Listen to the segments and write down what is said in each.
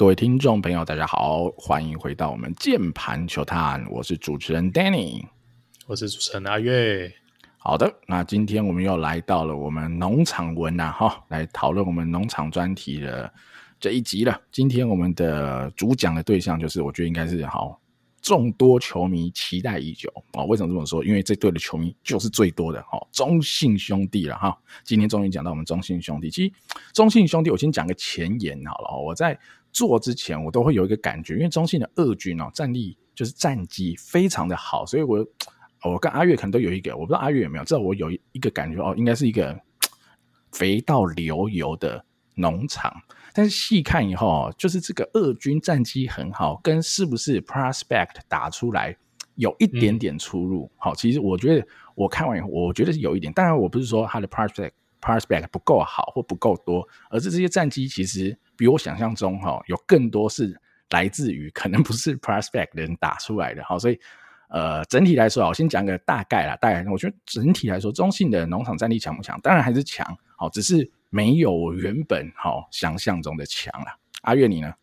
各位听众朋友，大家好，欢迎回到我们键盘球探，我是主持人 Danny，我是主持人阿月。好的，那今天我们又来到了我们农场文呐，哈，来讨论我们农场专题的这一集了。今天我们的主讲的对象就是，我觉得应该是好众多球迷期待已久哦。为什么这么说？因为这队的球迷就是最多的哈，中信兄弟了哈。今天终于讲到我们中信兄弟，其实中信兄弟，我先讲个前言好了，我在。做之前我都会有一个感觉，因为中信的二军哦，战力就是战绩非常的好，所以我我跟阿月可能都有一个，我不知道阿月有没有，至少我有一个感觉哦，应该是一个肥到流油的农场。但是细看以后，就是这个二军战绩很好，跟是不是 prospect 打出来有一点点出入。好、嗯，其实我觉得我看完以后，我觉得是有一点。当然，我不是说他的 prospect prospect 不够好或不够多，而是这些战绩其实。比我想象中哈，有更多是来自于可能不是 prospect 人打出来的哈，所以呃整体来说啊，我先讲个大概啦，大概我觉得整体来说，中信的农场战力强不强？当然还是强，好，只是没有原本好想象中的强啦。阿月你呢？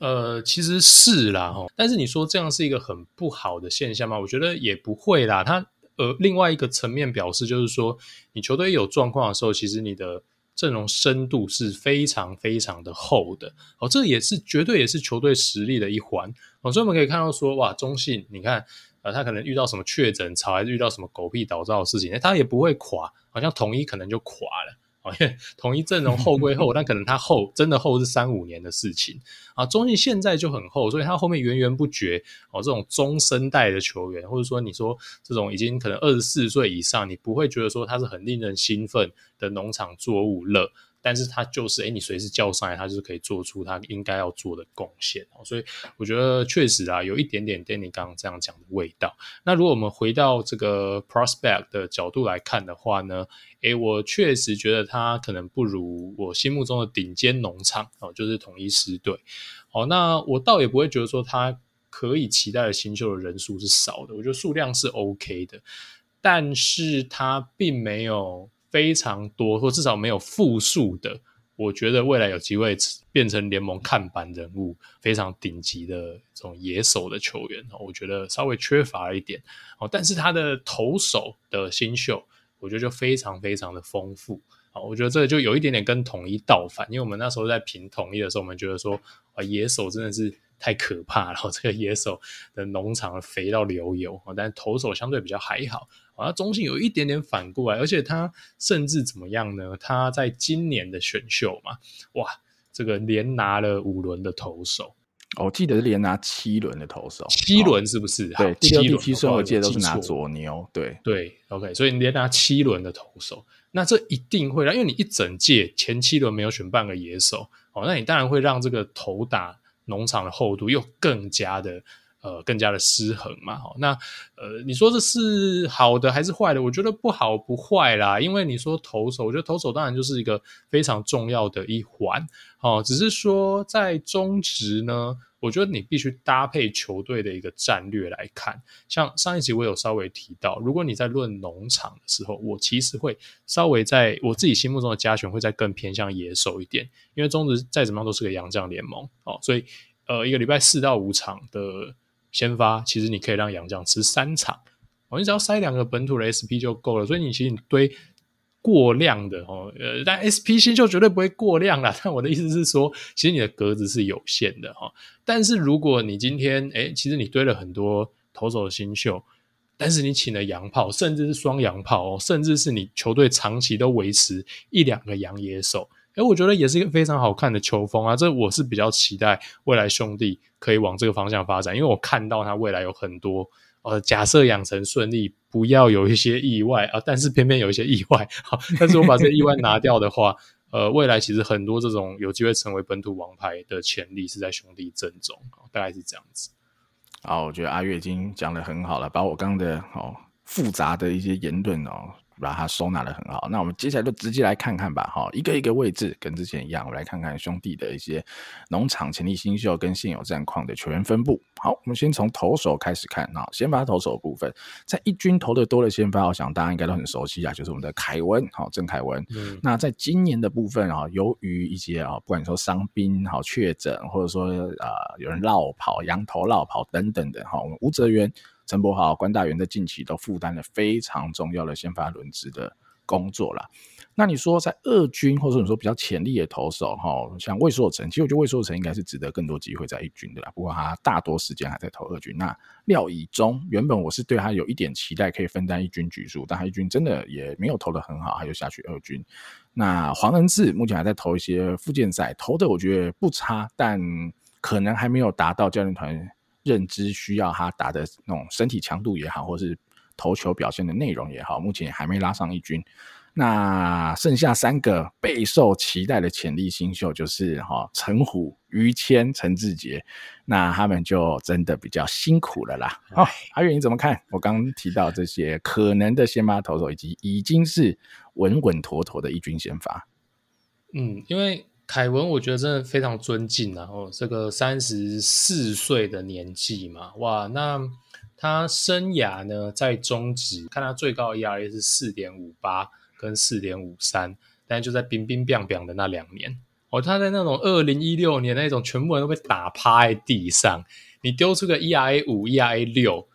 呃，其实是啦哈，但是你说这样是一个很不好的现象吗？我觉得也不会啦。它呃另外一个层面表示就是说，你球队有状况的时候，其实你的。阵容深度是非常非常的厚的哦，这也是绝对也是球队实力的一环哦，所以我们可以看到说，哇，中信，你看，呃，他可能遇到什么确诊潮，还是遇到什么狗屁倒灶的事情，他也不会垮，好像统一可能就垮了。哦，因为统一阵容厚归厚，但可能他厚真的厚是三五年的事情啊。中信现在就很厚，所以他后面源源不绝哦，这种中生代的球员，或者说你说这种已经可能二十四岁以上，你不会觉得说他是很令人兴奋的农场作物了。但是他就是，哎，你随时叫上来，他就是可以做出他应该要做的贡献哦。所以我觉得确实啊，有一点点 Danny 刚刚这样讲的味道。那如果我们回到这个 prospect 的角度来看的话呢，哎，我确实觉得他可能不如我心目中的顶尖农场哦，就是统一狮队。哦，那我倒也不会觉得说他可以期待的新秀的人数是少的，我觉得数量是 OK 的，但是他并没有。非常多，或至少没有负数的，我觉得未来有机会变成联盟看板人物，非常顶级的这种野手的球员，我觉得稍微缺乏一点哦。但是他的投手的新秀，我觉得就非常非常的丰富啊。我觉得这个就有一点点跟统一倒反，因为我们那时候在评统一的时候，我们觉得说啊，野手真的是太可怕了，这个野手的农场肥到流油，但是投手相对比较还好。啊，中信有一点点反过来，而且他甚至怎么样呢？他在今年的选秀嘛，哇，这个连拿了五轮的投手，哦，我记得是连拿七轮的投手，七轮是不是？哦、对，第六、第七顺我记得都是拿左牛，对对，OK，所以你连拿七轮的投手，那这一定会让，因为你一整届前七轮没有选半个野手，哦，那你当然会让这个投打农场的厚度又更加的。呃，更加的失衡嘛，好，那呃，你说这是好的还是坏的？我觉得不好不坏啦，因为你说投手，我觉得投手当然就是一个非常重要的一环，哦，只是说在中职呢，我觉得你必须搭配球队的一个战略来看。像上一集我有稍微提到，如果你在论农场的时候，我其实会稍微在我自己心目中的加权会再更偏向野手一点，因为中职再怎么样都是个洋将联盟，哦，所以呃，一个礼拜四到五场的。先发其实你可以让洋将吃三场，哦，你只要塞两个本土的 SP 就够了。所以你其实你堆过量的哦，呃，但 SP 新秀绝对不会过量啦。但我的意思是说，其实你的格子是有限的哈。但是如果你今天诶，其实你堆了很多投手的新秀，但是你请了洋炮，甚至是双洋炮哦，甚至是你球队长期都维持一两个洋野手。诶，我觉得也是一个非常好看的球风啊！这我是比较期待未来兄弟可以往这个方向发展，因为我看到他未来有很多呃，假设养成顺利，不要有一些意外啊，但是偏偏有一些意外。好，但是我把这意外拿掉的话，呃，未来其实很多这种有机会成为本土王牌的潜力是在兄弟阵中，大概是这样子。好，我觉得阿月已经讲的很好了，把我刚刚的哦复杂的一些言论哦。把它收纳得很好。那我们接下来就直接来看看吧，哈，一个一个位置跟之前一样，我们来看看兄弟的一些农场潜力新秀跟现有战况的球员分布。好，我们先从投手开始看啊，先发投手的部分，在一军投的多的先发，我想大家应该都很熟悉啊，就是我们的凯文，好，郑凯文。嗯。那在今年的部分啊，由于一些啊，不管你说伤兵好确诊，或者说呃有人落跑、洋投落跑等等的，哈，我们吴哲源。陈柏豪、关大元在近期都负担了非常重要的先发轮值的工作啦。那你说在二军，或者你说比较潜力的投手，哈，像魏硕成，其实我觉得魏硕成应该是值得更多机会在一军的啦。不过他大多时间还在投二军。那廖以中，原本我是对他有一点期待，可以分担一军局数，但他一军真的也没有投得很好，他就下去二军。那黄仁志目前还在投一些复健赛，投的我觉得不差，但可能还没有达到教练团认知需要他打的那种身体强度也好，或是投球表现的内容也好，目前还没拉上一军。那剩下三个备受期待的潜力新秀，就是哈陈虎、于谦、陈志杰，那他们就真的比较辛苦了啦。好，阿远你怎么看？我刚刚提到这些可能的先发投手，以及已经是稳稳妥妥的一军先发。嗯，因为。凯文，我觉得真的非常尊敬啊！哦，这个三十四岁的年纪嘛，哇，那他生涯呢，在中职看他最高的 ERA 是四点五八跟四点五三，但就在冰冰冰冰的那两年，哦，他在那种二零一六年那种全部人都被打趴在地上，你丢出个 ERA 五、ERA 六。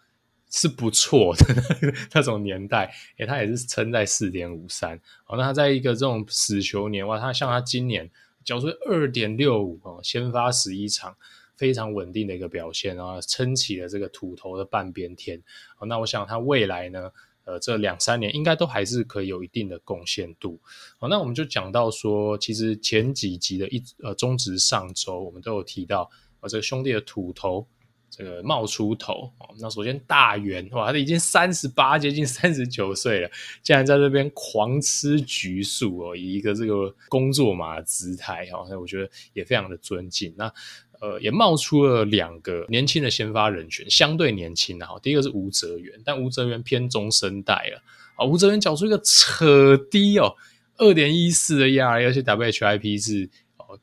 是不错的 那种年代，诶，他也是撑在四点五三。哦，那他在一个这种死球年哇，他像他今年。缴出二点六五哦，先发十一场，非常稳定的一个表现啊，撑起了这个土头的半边天。哦，那我想他未来呢，呃，这两三年应该都还是可以有一定的贡献度。好，那我们就讲到说，其实前几集的一呃中职上周，我们都有提到，呃，这个兄弟的土头。这个冒出头哦，那首先大元哇，他已经三十八，接近三十九岁了，竟然在这边狂吃橘数哦，以一个这个工作嘛姿态哈，那我觉得也非常的尊敬。那呃，也冒出了两个年轻的先发人选，相对年轻的哈，第一个是吴哲源，但吴哲源偏中生代了啊，吴哲源缴出一个扯低哦，二点一四的 ERA，而且 WHIP 是。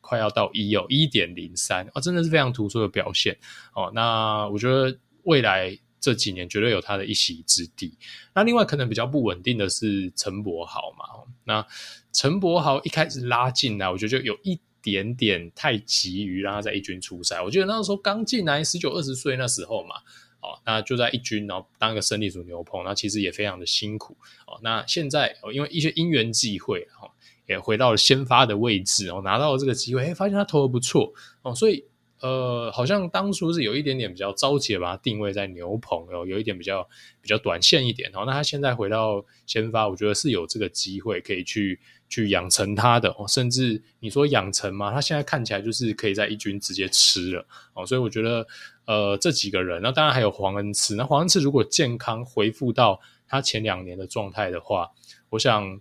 快要到一哦，一点零三啊，真的是非常突出的表现哦。那我觉得未来这几年绝对有他的一席之地。那另外可能比较不稳定的是陈柏豪嘛。那陈柏豪一开始拉进来，我觉得就有一点点太急于让他在一军出赛。我记得那时候刚进来十九二十岁那时候嘛，哦，那就在一军然后当个生力组牛棚，那其实也非常的辛苦哦。那现在哦，因为一些因缘际会哈。也回到了先发的位置哦，拿到了这个机会，哎，发现他投的不错哦，所以呃，好像当初是有一点点比较着急把他定位在牛棚哦，有一点比较比较短线一点哦。那他现在回到先发，我觉得是有这个机会可以去去养成他的哦，甚至你说养成嘛，他现在看起来就是可以在一军直接吃了哦，所以我觉得呃，这几个人，那当然还有黄恩赐，那黄恩赐如果健康恢复到他前两年的状态的话，我想。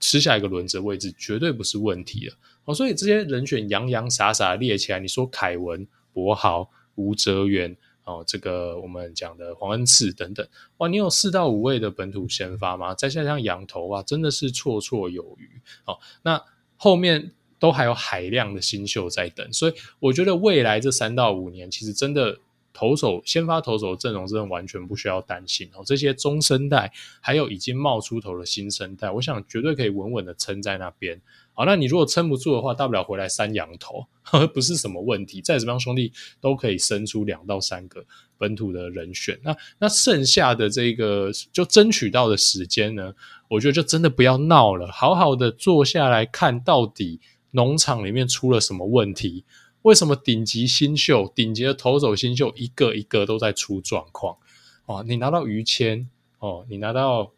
吃下一个轮子的位置绝对不是问题了哦，所以这些人选洋洋洒洒列起来，你说凯文、柏豪、吴哲源哦，这个我们讲的黄恩赐等等，哇，你有四到五位的本土先发吗？再加上洋投啊，真的是绰绰有余哦。那后面都还有海量的新秀在等，所以我觉得未来这三到五年，其实真的。投手先发投手的阵容真的完全不需要担心哦，这些中生代还有已经冒出头的新生代，我想绝对可以稳稳的撑在那边。好，那你如果撑不住的话，大不了回来三羊头，呵呵，不是什么问题。再怎么样，兄弟都可以生出两到三个本土的人选。那那剩下的这个就争取到的时间呢，我觉得就真的不要闹了，好好的坐下来看到底农场里面出了什么问题。为什么顶级新秀、顶级的投手新秀一个一个都在出状况？哦，你拿到于谦哦，你拿到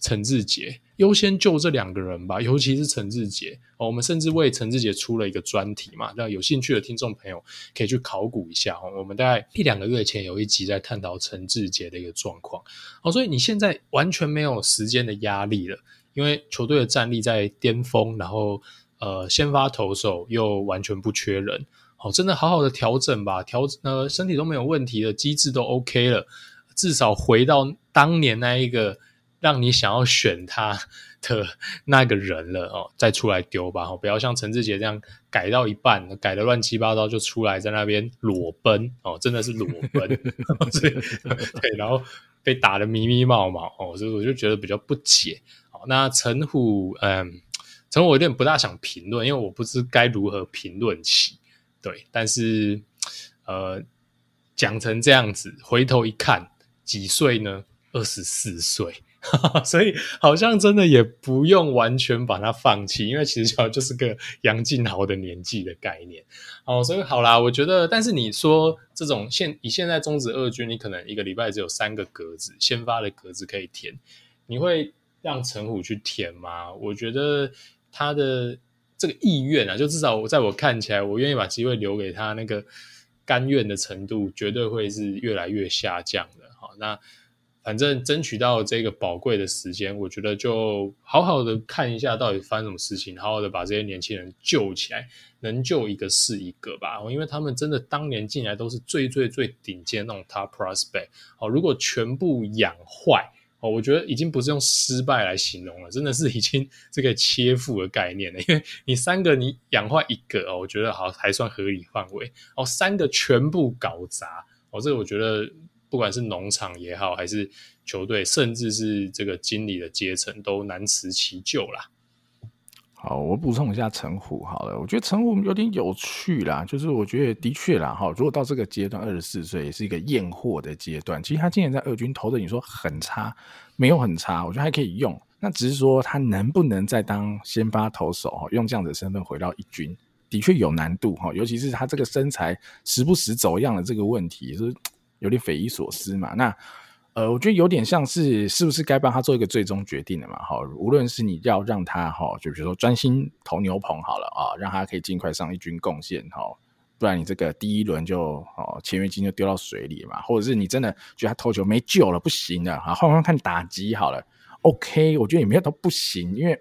陈志杰，优先救这两个人吧，尤其是陈志杰哦。我们甚至为陈志杰出了一个专题嘛，那有兴趣的听众朋友可以去考古一下。我们大概一两个月前有一集在探讨陈志杰的一个状况哦，所以你现在完全没有时间的压力了，因为球队的战力在巅峰，然后呃，先发投手又完全不缺人。哦，真的好好的调整吧，调呃身体都没有问题了，机制都 OK 了，至少回到当年那一个让你想要选他的那个人了哦，再出来丢吧，哦，不要像陈志杰这样改到一半，改得乱七八糟就出来在那边裸奔哦，真的是裸奔，对，然后被打得迷迷茫茫哦，所以我就觉得比较不解。哦，那陈虎，嗯，陈虎我有点不大想评论，因为我不知该如何评论起，对，但是呃，讲成这样子，回头一看，几岁呢？二十四岁。所以好像真的也不用完全把它放弃，因为其实就是个杨晋豪的年纪的概念。哦，所以好啦，我觉得，但是你说这种现以现在中止二军，你可能一个礼拜只有三个格子，先发的格子可以填，你会让陈虎去填吗？我觉得他的这个意愿啊，就至少我在我看起来，我愿意把机会留给他，那个甘愿的程度绝对会是越来越下降的。好，那。反正争取到这个宝贵的时间，我觉得就好好的看一下到底发生什么事情，好好的把这些年轻人救起来，能救一个是一个吧。因为他们真的当年进来都是最最最顶尖那种 top prospect。好，如果全部养坏，哦，我觉得已经不是用失败来形容了，真的是已经这个切腹的概念了。因为你三个你氧化一个哦，我觉得好还算合理范围。哦，三个全部搞砸，哦，这个我觉得。不管是农场也好，还是球队，甚至是这个经理的阶层，都难辞其咎啦。好，我补充一下陈虎好了，我觉得陈虎有点有趣啦，就是我觉得的确啦，哈，如果到这个阶段，二十四岁也是一个验货的阶段。其实他今年在二军投的，你说很差，没有很差，我觉得还可以用。那只是说他能不能再当先发投手，哈，用这样的身份回到一军，的确有难度，哈，尤其是他这个身材时不时走样的这个问题，是。有点匪夷所思嘛，那呃，我觉得有点像是是不是该帮他做一个最终决定了嘛？哈，无论是你要让他哈，就比如说专心投牛棚好了啊，让他可以尽快上一军贡献哈，不然你这个第一轮就哦签约金就丢到水里嘛，或者是你真的觉得他投球没救了，不行了，啊，换换看打击好了，OK，我觉得也没有都不行，因为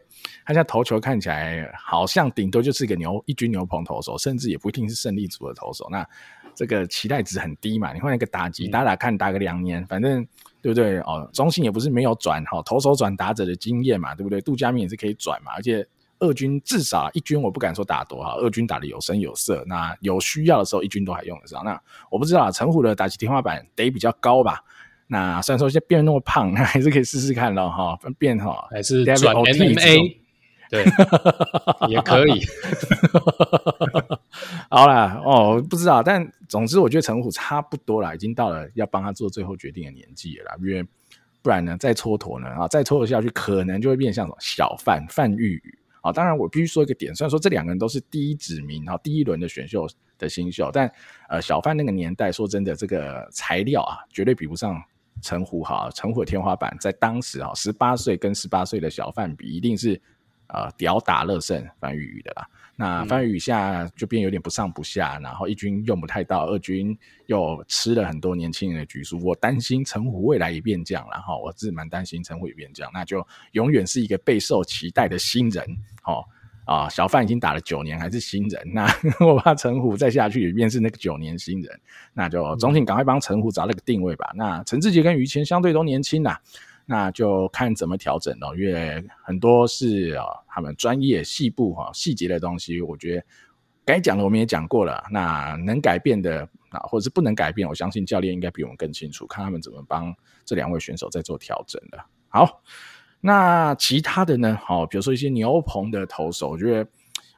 他现在投球看起来好像顶多就是一个牛一军牛棚投手，甚至也不一定是胜利组的投手，那。这个期待值很低嘛，你换一个打击打打看，打个两年，反正对不对？哦，中信也不是没有转哈，投手转打者的经验嘛，对不对？杜佳明也是可以转嘛，而且二军至少一军我不敢说打多好，二军打得有声有色，那有需要的时候一军都还用得上。那我不知道陈虎的打击天花板得比较高吧？那虽然说现在变得那么胖，那 还是可以试试看咯。哈，变哈还是转 MMA。对，也可以。好啦，哦，不知道，但总之，我觉得陈虎差不多了，已经到了要帮他做最后决定的年纪了。因为不然呢，再蹉跎呢，啊，再蹉跎下去，可能就会变像小范范玉宇啊。当然，我必须说一个点，虽然说这两个人都是第一指名啊，第一轮的选秀的新秀，但呃，小范那个年代，说真的，这个材料啊，绝对比不上陈虎哈。陈虎的天花板在当时啊，十八岁跟十八岁的小范比，一定是。呃，屌打乐胜范宇宇的啦，那范宇宇下就变有点不上不下，嗯、然后一军用不太到，二军又吃了很多年轻人的局数，我担心陈虎未来也变将，然后我是蛮担心陈虎也变将，那就永远是一个备受期待的新人，哦啊，小范已经打了九年还是新人，那 我怕陈虎再下去也变是那个九年新人，那就总体赶快帮陈虎找了个定位吧。那陈志杰跟于谦相对都年轻啦。那就看怎么调整了，因为很多是啊，他们专业细部哈细节的东西，我觉得该讲的我们也讲过了。那能改变的啊，或者是不能改变，我相信教练应该比我们更清楚，看他们怎么帮这两位选手在做调整的。好，那其他的呢？好，比如说一些牛棚的投手，我觉得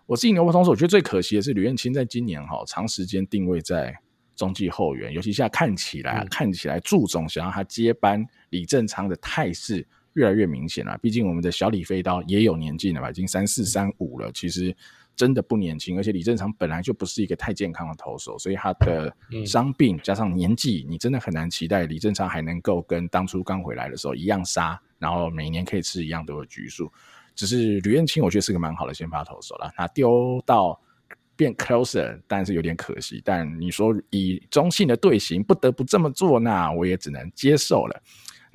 我自己牛棚投手，我觉得最可惜的是吕彦青在今年哈长时间定位在。中继后援，尤其现在看起来，嗯、看起来祝总想要他接班李正昌的态势越来越明显了。毕竟我们的小李飞刀也有年纪了吧，已经三四三五了，其实真的不年轻。而且李正昌本来就不是一个太健康的投手，所以他的伤病加上年纪，你真的很难期待李正昌还能够跟当初刚回来的时候一样杀，然后每年可以吃一样多的局数。只是吕彦青，我觉得是个蛮好的先发投手了。他丢到。变 closer，但是有点可惜。但你说以中性的队形不得不这么做，那我也只能接受了。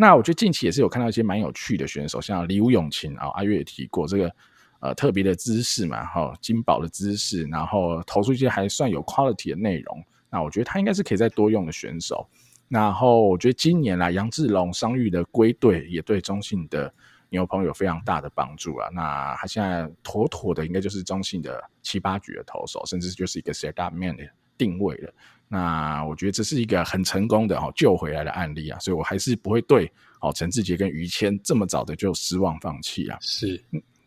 那我觉得近期也是有看到一些蛮有趣的选手，像李武永琴啊，阿月也提过这个呃特别的姿势嘛，哈，金宝的姿势，然后投出一些还算有 quality 的内容。那我觉得他应该是可以再多用的选手。然后我觉得今年来杨志龙、伤愈的归队，也对中信的牛棚有非常大的帮助啊。那他现在妥妥的应该就是中信的七八局的投手，甚至就是一个 set up man 的定位了。那我觉得这是一个很成功的哦救回来的案例啊，所以我还是不会对哦陈志杰跟于谦这么早的就失望放弃啊。是，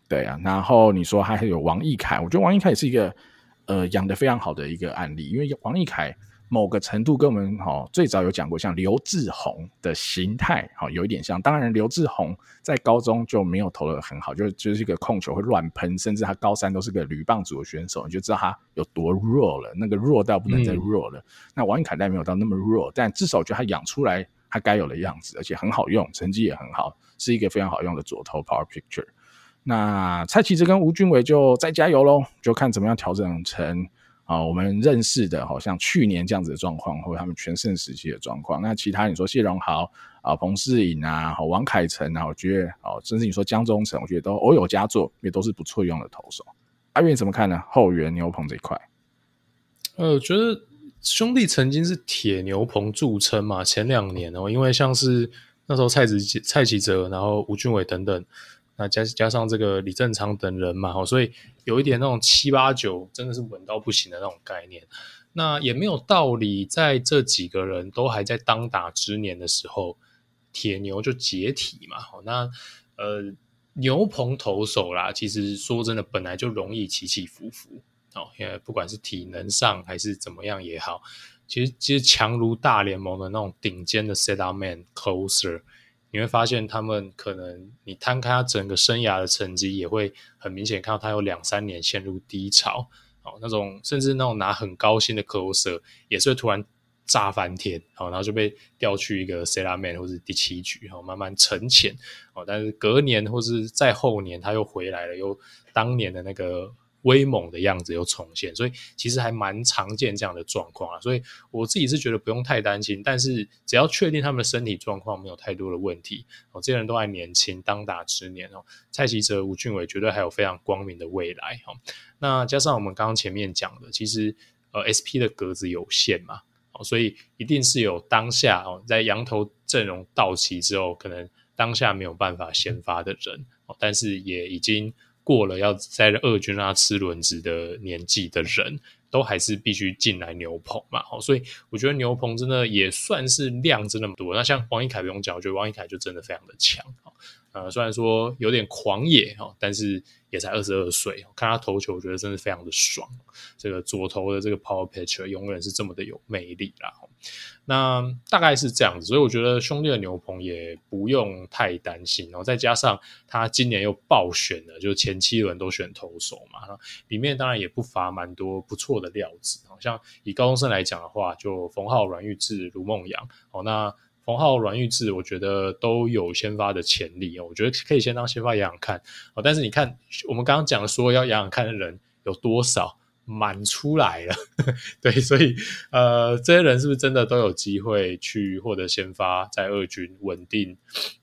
对啊。然后你说还有王奕凯，我觉得王奕凯也是一个呃养的非常好的一个案例，因为王奕凯。某个程度跟我们哈最早有讲过，像刘志宏的形态哈有一点像。当然，刘志宏在高中就没有投的很好，就就是一个控球会乱喷，甚至他高三都是个铝棒组的选手，你就知道他有多弱了。那个弱到不能再弱了。嗯、那王凯代没有到那么弱，但至少我觉得他养出来他该有的样子，而且很好用，成绩也很好，是一个非常好用的左投 Power picture。那蔡奇哲跟吴俊伟就再加油喽，就看怎么样调整成。啊，我们认识的，好像去年这样子的状况，或者他们全盛时期的状况。那其他你说谢荣豪啊、彭世颖啊、王凯成啊，我觉得哦，甚至你说江中诚，我觉得都偶有佳作，也都是不错用的投手。阿远怎么看呢？后援牛棚这一块，呃，我觉得兄弟曾经是铁牛棚著称嘛，前两年哦，因为像是那时候蔡子蔡齐哲，然后吴俊伟等等。那加加上这个李正昌等人嘛，所以有一点那种七八九真的是稳到不行的那种概念。那也没有道理，在这几个人都还在当打之年的时候，铁牛就解体嘛。那呃牛棚投手啦，其实说真的，本来就容易起起伏伏哦，因为不管是体能上还是怎么样也好，其实其实强如大联盟的那种顶尖的 setup man closer。你会发现，他们可能你摊开他整个生涯的成绩，也会很明显看到他有两三年陷入低潮哦。那种甚至那种拿很高薪的 close 也是会突然炸翻天哦，然后就被调去一个 setup man 或是第七局，然后慢慢沉潜哦。但是隔年或是再后年，他又回来了，又当年的那个。威猛的样子又重现，所以其实还蛮常见这样的状况啊。所以我自己是觉得不用太担心，但是只要确定他们的身体状况没有太多的问题哦，这些人都还年轻，当打之年哦。蔡齐哲、吴俊伟绝对还有非常光明的未来哦。那加上我们刚刚前面讲的，其实呃 SP 的格子有限嘛哦，所以一定是有当下哦，在羊头阵容到齐之后，可能当下没有办法先发的人哦，但是也已经。过了要在二军啊吃轮子的年纪的人，都还是必须进来牛棚嘛。所以我觉得牛棚真的也算是量真那么多。那像王一凯不用讲，我觉得王一凯就真的非常的强。呃，虽然说有点狂野哈，但是也才二十二岁，看他投球，我觉得真的非常的爽。这个左投的这个 power pitcher 永远是这么的有魅力啦。那大概是这样子，所以我觉得兄弟的牛棚也不用太担心。然后再加上他今年又爆选了，就前七轮都选投手嘛，里面当然也不乏蛮多不错的料子。好像以高中生来讲的话，就冯浩、阮玉智、卢孟扬。哦，那。冯浩、阮裕志，我觉得都有先发的潜力哦。我觉得可以先当先发养养看哦。但是你看，我们刚刚讲说要养养看的人有多少，满出来了。对，所以呃，这些人是不是真的都有机会去获得先发，在二军稳定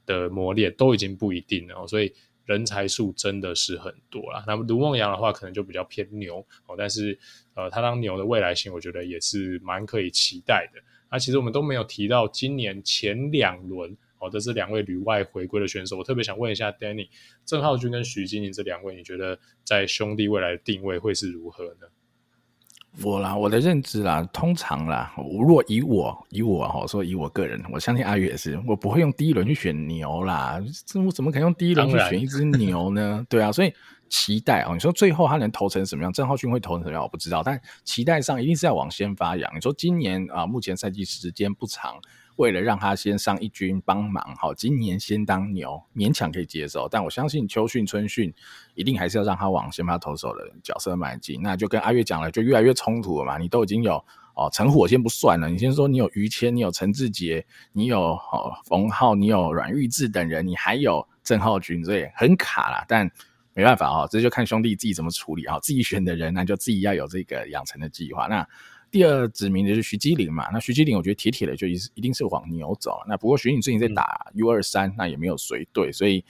的磨练，都已经不一定了。所以人才数真的是很多啦。那么卢梦阳的话，可能就比较偏牛哦。但是呃，他当牛的未来性，我觉得也是蛮可以期待的。那、啊、其实我们都没有提到今年前两轮哦的这两位旅外回归的选手，我特别想问一下 Danny，郑浩君跟徐基宁这两位，你觉得在兄弟未来的定位会是如何呢？我啦，我的认知啦，通常啦，如果以我以我哈说以我个人，我相信阿宇也是，我不会用第一轮去选牛啦，这我怎么可能用第一轮去选一只牛呢？对啊，所以。期待哦，你说最后他能投成什么样？郑浩均会投成什么样？我不知道，但期待上一定是要往先发扬。你说今年啊，目前赛季时间不长，为了让他先上一军帮忙，好，今年先当牛，勉强可以接受。但我相信秋训、春训一定还是要让他往先发投手的角色迈进。那就跟阿月讲了，就越来越冲突了嘛。你都已经有哦，陈火先不算了，你先说你有于谦，你有陈志杰，你有哦冯浩，你有阮玉智等人，你还有郑浩均，所以很卡啦。但没办法啊，这就看兄弟自己怎么处理啊。自己选的人，那就自己要有这个养成的计划。那第二指名的就是徐基林嘛。那徐基林，我觉得铁铁的就一一定是往牛走。那不过徐颖最近在打 U 二三，那也没有随队，所以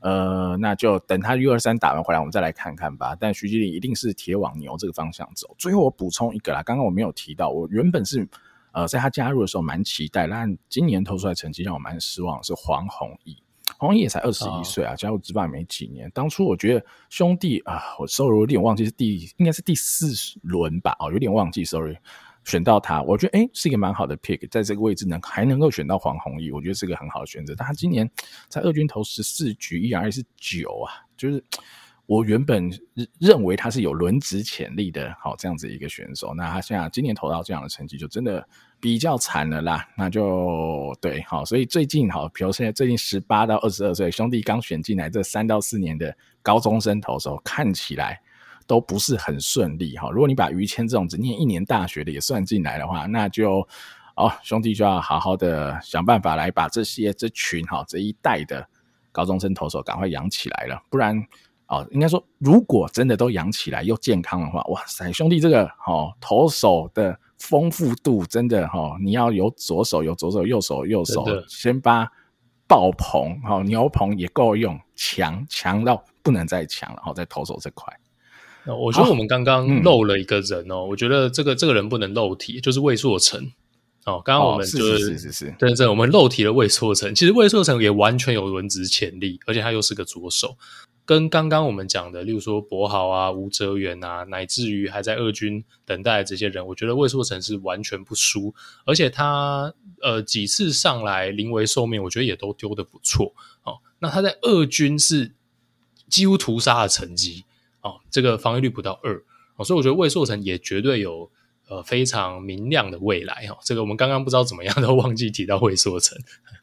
呃，那就等他 U 二三打完回来，我们再来看看吧。但徐基林一定是铁往牛这个方向走。最后我补充一个啦，刚刚我没有提到，我原本是呃，在他加入的时候蛮期待，但今年投出来成绩让我蛮失望，是黄宏毅。黄宏毅也才二十一岁啊，加入职棒没几年。当初我觉得兄弟啊，我 sorry 有点忘记是第应该是第四轮吧，哦，有点忘记，sorry。选到他，我觉得诶是一个蛮好的 pick，在这个位置能还能够选到黄宏毅，我觉得是个很好的选择。但他今年在二军投十四局，ERA 是九啊，就是我原本认为他是有轮值潜力的，好这样子一个选手。那他现在今年投到这样的成绩，就真的比较惨了啦。那就对，好，所以最近好，比如现在最近十八到二十二岁兄弟刚选进来这三到四年的高中生投手，看起来。都不是很顺利哈。如果你把于谦这种只念一年大学的也算进来的话，那就哦，兄弟就要好好的想办法来把这些这群哈这一代的高中生投手赶快养起来了。不然哦，应该说如果真的都养起来又健康的话，哇塞，兄弟这个哦投手的丰富度真的哈，你要有左手有左手，右手右手，先把爆棚哈牛棚也够用，强强到不能再强了哈，在投手这块。我觉得我们刚刚漏了一个人哦，嗯、我觉得这个这个人不能漏题，就是魏硕成哦。刚刚我们就是是是是，对对，我们漏题了魏硕成。其实魏硕成也完全有轮值潜力，而且他又是个左手，跟刚刚我们讲的，例如说柏豪啊、吴哲源啊，乃至于还在二军等待的这些人，我觉得魏硕成是完全不输，而且他呃几次上来临危受命，我觉得也都丢得不错哦。那他在二军是几乎屠杀的成绩。哦，这个防御率不到二哦，所以我觉得魏硕成也绝对有呃非常明亮的未来哈、哦。这个我们刚刚不知道怎么样 都忘记提到魏硕成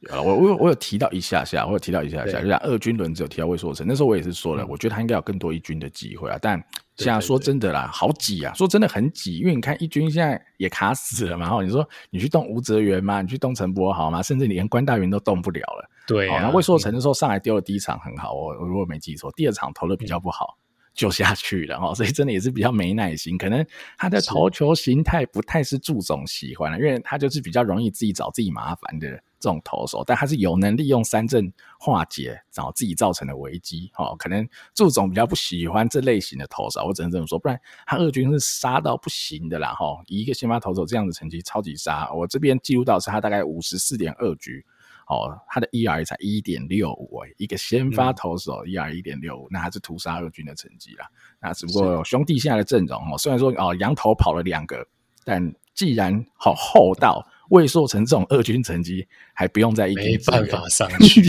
啊，我我有我有提到一下下，我有提到一下下，就像二军轮只有提到魏硕成，那时候我也是说了，嗯、我觉得他应该有更多一军的机会啊。但现在说真的啦，好挤啊，说真的很挤，因为你看一军现在也卡死了嘛。然后你说你去动吴泽源嘛，你去动陈柏豪嘛，甚至你连关大云都动不了了。对、啊，然后魏硕成的时候上来丢了第一场很好，我我如果没记错，第二场投的比较不好。嗯就下去了哈，所以真的也是比较没耐心，可能他的投球形态不太是祝总喜欢的，因为他就是比较容易自己找自己麻烦的这种投手，但他是有能力用三振化解找自己造成的危机哦，可能祝总比较不喜欢这类型的投手，我只能这么说，不然他二军是杀到不行的啦哈，以一个先发投手这样的成绩超级杀，我这边记录到是他大概五十四点二局。哦，他的 ERA 才一点六五诶，一个先发投手 ERA 一点六五，那还是屠杀二军的成绩啦。那只不过兄弟现在的阵容哦，虽然说哦羊头跑了两个，但既然好厚道。魏硕成这种二军成绩还不用在一军，没办法 上去，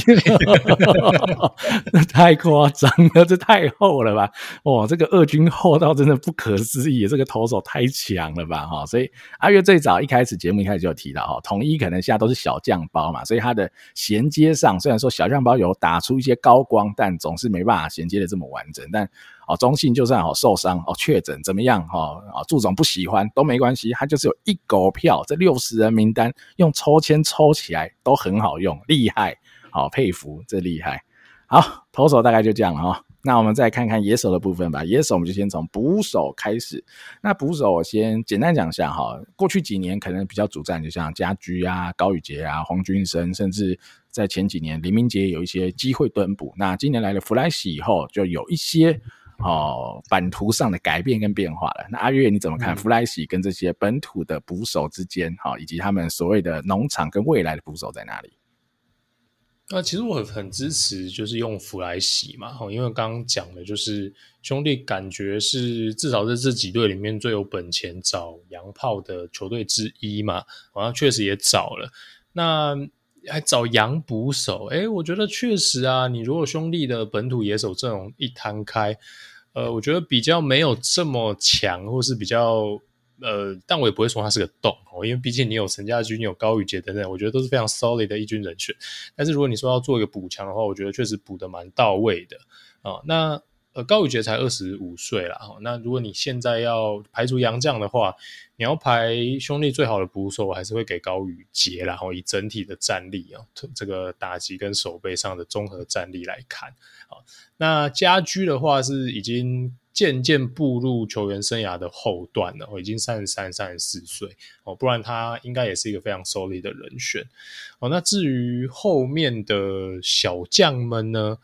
那太夸张了，这太厚了吧？哇，这个二军厚到真的不可思议，这个投手太强了吧？哈，所以阿月最早一开始节目一开始就有提到哈，统一可能现在都是小将包嘛，所以他的衔接上虽然说小将包有打出一些高光，但总是没办法衔接的这么完整，但。哦，中信就算好受伤哦，确诊怎么样哈？啊，祝总不喜欢都没关系，他就是有一狗票，这六十人名单用抽签抽起来都很好用，厉害，好佩服，这厉害。好，投手大概就这样了哈。那我们再看看野手的部分吧。野手我们就先从捕手开始。那捕手我先简单讲一下哈。过去几年可能比较主战，就像家居啊、高宇杰啊、黄君生，甚至在前几年林明杰有一些机会蹲捕。那今年来了弗莱西以后，就有一些。哦，版图上的改变跟变化了。那阿月你怎么看弗莱西跟这些本土的捕手之间，哈、嗯，以及他们所谓的农场跟未来的捕手在哪里？那其实我很支持，就是用弗莱西嘛，因为刚刚讲的就是兄弟感觉是至少在这几队里面最有本钱找洋炮的球队之一嘛，好像确实也找了。那还找洋捕手，诶，我觉得确实啊。你如果兄弟的本土野手阵容一摊开，呃，我觉得比较没有这么强，或是比较呃，但我也不会说他是个洞哦，因为毕竟你有陈家军，你有高宇杰等等，我觉得都是非常 solid 的一军人选。但是如果你说要做一个补强的话，我觉得确实补得蛮到位的啊、那呃，高宇杰才二十五岁啦，那如果你现在要排除洋将的话，你要排兄弟最好的捕手，我还是会给高宇杰，然后以整体的战力啊，这个打击跟守备上的综合战力来看，啊，那家居的话是已经渐渐步入球员生涯的后段了，我已经三十三、三十四岁哦，不然他应该也是一个非常受力的人选哦。那至于后面的小将们呢？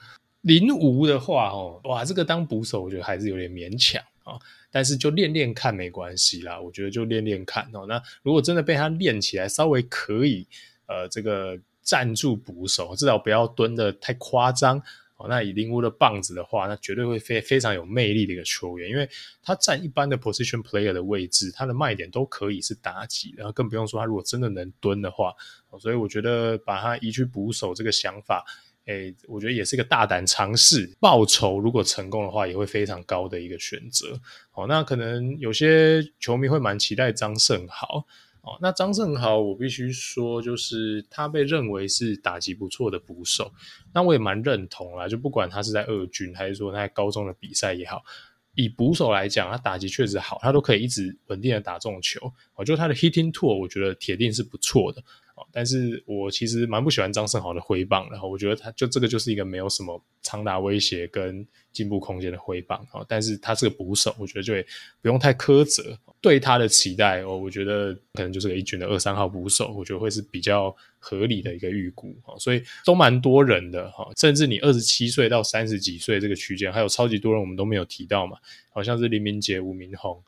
林吴的话，哦，哇，这个当捕手我觉得还是有点勉强啊。但是就练练看没关系啦，我觉得就练练看哦。那如果真的被他练起来，稍微可以呃这个站住捕手，至少不要蹲得太夸张。那以林屋的棒子的话，那绝对会非非常有魅力的一个球员，因为他站一般的 position player 的位置，他的卖点都可以是打击，然后更不用说他如果真的能蹲的话，所以我觉得把他移去捕手这个想法，诶，我觉得也是一个大胆尝试，报酬如果成功的话，也会非常高的一个选择。好，那可能有些球迷会蛮期待张胜豪。哦，那张胜豪，我必须说，就是他被认为是打击不错的捕手，那我也蛮认同啦。就不管他是在二军，还是说他在高中的比赛也好，以捕手来讲，他打击确实好，他都可以一直稳定的打中球。哦，就他的 hitting tool，我觉得铁定是不错的。但是我其实蛮不喜欢张胜豪的挥棒，然后我觉得他就这个就是一个没有什么长达威胁跟进步空间的挥棒，但是他是个捕手，我觉得就也不用太苛责对他的期待哦，我觉得可能就是个一军的二三号捕手，我觉得会是比较合理的一个预估，所以都蛮多人的哈，甚至你二十七岁到三十几岁这个区间，还有超级多人我们都没有提到嘛，好像是林明杰、吴明宏。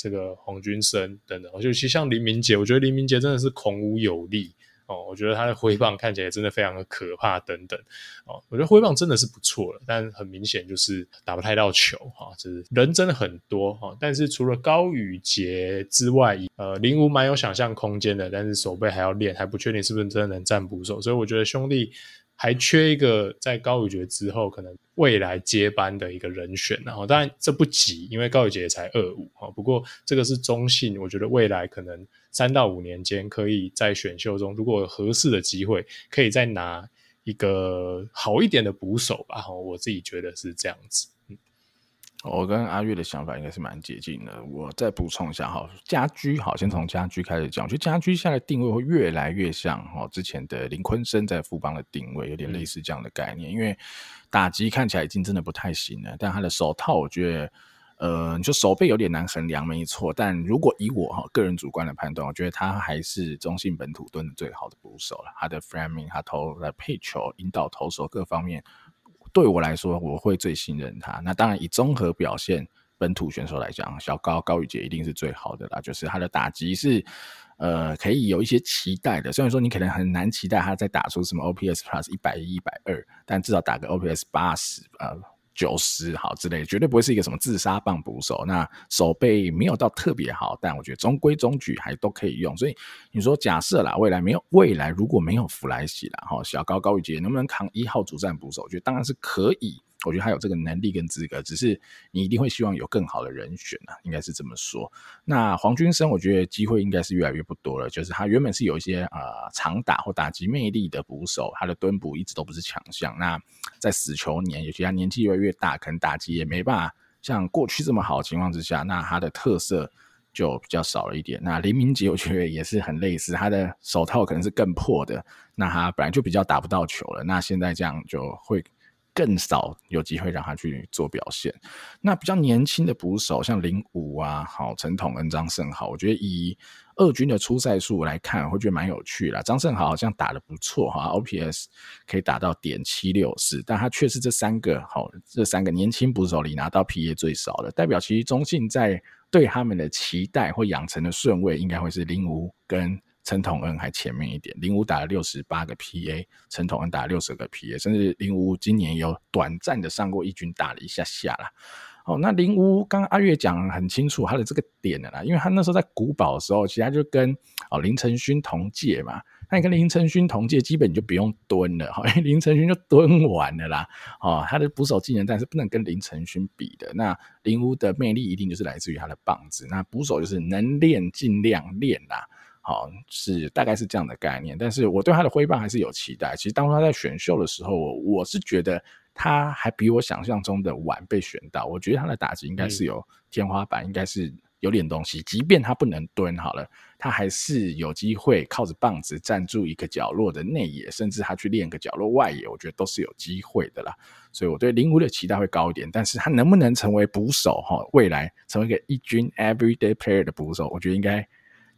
这个黄君生等等，尤其像林明杰，我觉得林明杰真的是孔武有力哦。我觉得他的挥棒看起来真的非常的可怕等等哦。我觉得挥棒真的是不错了，但很明显就是打不太到球哈。就是人真的很多哈，但是除了高宇杰之外，呃，林武蛮有想象空间的，但是手背还要练，还不确定是不是真的能占捕手，所以我觉得兄弟。还缺一个在高宇杰之后可能未来接班的一个人选，然后当然这不急，因为高宇杰也才二五哈。不过这个是中信，我觉得未来可能三到五年间可以在选秀中，如果有合适的机会，可以再拿一个好一点的捕手吧。我自己觉得是这样子。我跟阿月的想法应该是蛮接近的。我再补充一下哈，家居好，先从家居开始讲。我觉得家居现在的定位会越来越像哈之前的林坤生在富邦的定位，有点类似这样的概念。因为打击看起来已经真的不太行了，但他的手套我觉得，呃，你说手背有点难衡量，没错。但如果以我哈个人主观的判断，我觉得他还是中信本土蹲的最好的捕手了。他的 framing，他投的配球、引导投手各方面。对我来说，我会最信任他。那当然，以综合表现，本土选手来讲，小高高宇杰一定是最好的啦。就是他的打击是，呃，可以有一些期待的。虽然说你可能很难期待他在打出什么 OPS Plus 一百一、一百二，但至少打个 OPS 八十，呃。九十好之类，绝对不会是一个什么自杀棒捕手。那手背没有到特别好，但我觉得中规中矩还都可以用。所以你说假设啦，未来没有未来如果没有弗莱西啦，哈，小高高宇杰能不能扛一号主战捕手？我觉得当然是可以。我觉得他有这个能力跟资格，只是你一定会希望有更好的人选啊，应该是这么说。那黄君生，我觉得机会应该是越来越不多了。就是他原本是有一些呃长打或打击魅力的捕手，他的蹲捕一直都不是强项。那在死球年，尤其他年纪越来越大，可能打击也没办法像过去这么好的情况之下，那他的特色就比较少了一点。那林明杰，我觉得也是很类似，他的手套可能是更破的，那他本来就比较打不到球了，那现在这样就会。更少有机会让他去做表现。那比较年轻的捕手，像林武啊，好陈统恩、张胜豪，我觉得以二军的出赛数来看，我会觉得蛮有趣的。张胜豪好像打得不错哈，OPS 可以打到点七六四，但他却是这三个好这三个年轻捕手里拿到 PA 最少的，代表其实中信在对他们的期待或养成的顺位，应该会是林武跟。陈统恩还前面一点，林武打了六十八个 PA，陈统恩打了六十个 PA，甚至林武今年有短暂的上过一军打了一下下啦。哦，那林武刚刚阿月讲很清楚他的这个点的啦，因为他那时候在古堡的时候，其实他就跟哦林承勋同届嘛，那你跟林承勋同届，基本就不用蹲了哈，因为林承勋就蹲完了啦。哦，他的捕手技能但是不能跟林承勋比的。那林武的魅力一定就是来自于他的棒子，那捕手就是能练尽量练啦。好，是大概是这样的概念，但是我对他的挥棒还是有期待。其实当初他在选秀的时候，我我是觉得他还比我想象中的晚被选到。我觉得他的打击应该是有天花板，嗯、应该是有点东西。即便他不能蹲好了，他还是有机会靠着棒子站住一个角落的内野，甚至他去练个角落外野，我觉得都是有机会的啦。所以我对林武的期待会高一点，但是他能不能成为捕手？哈，未来成为一个一军 everyday player 的捕手，我觉得应该。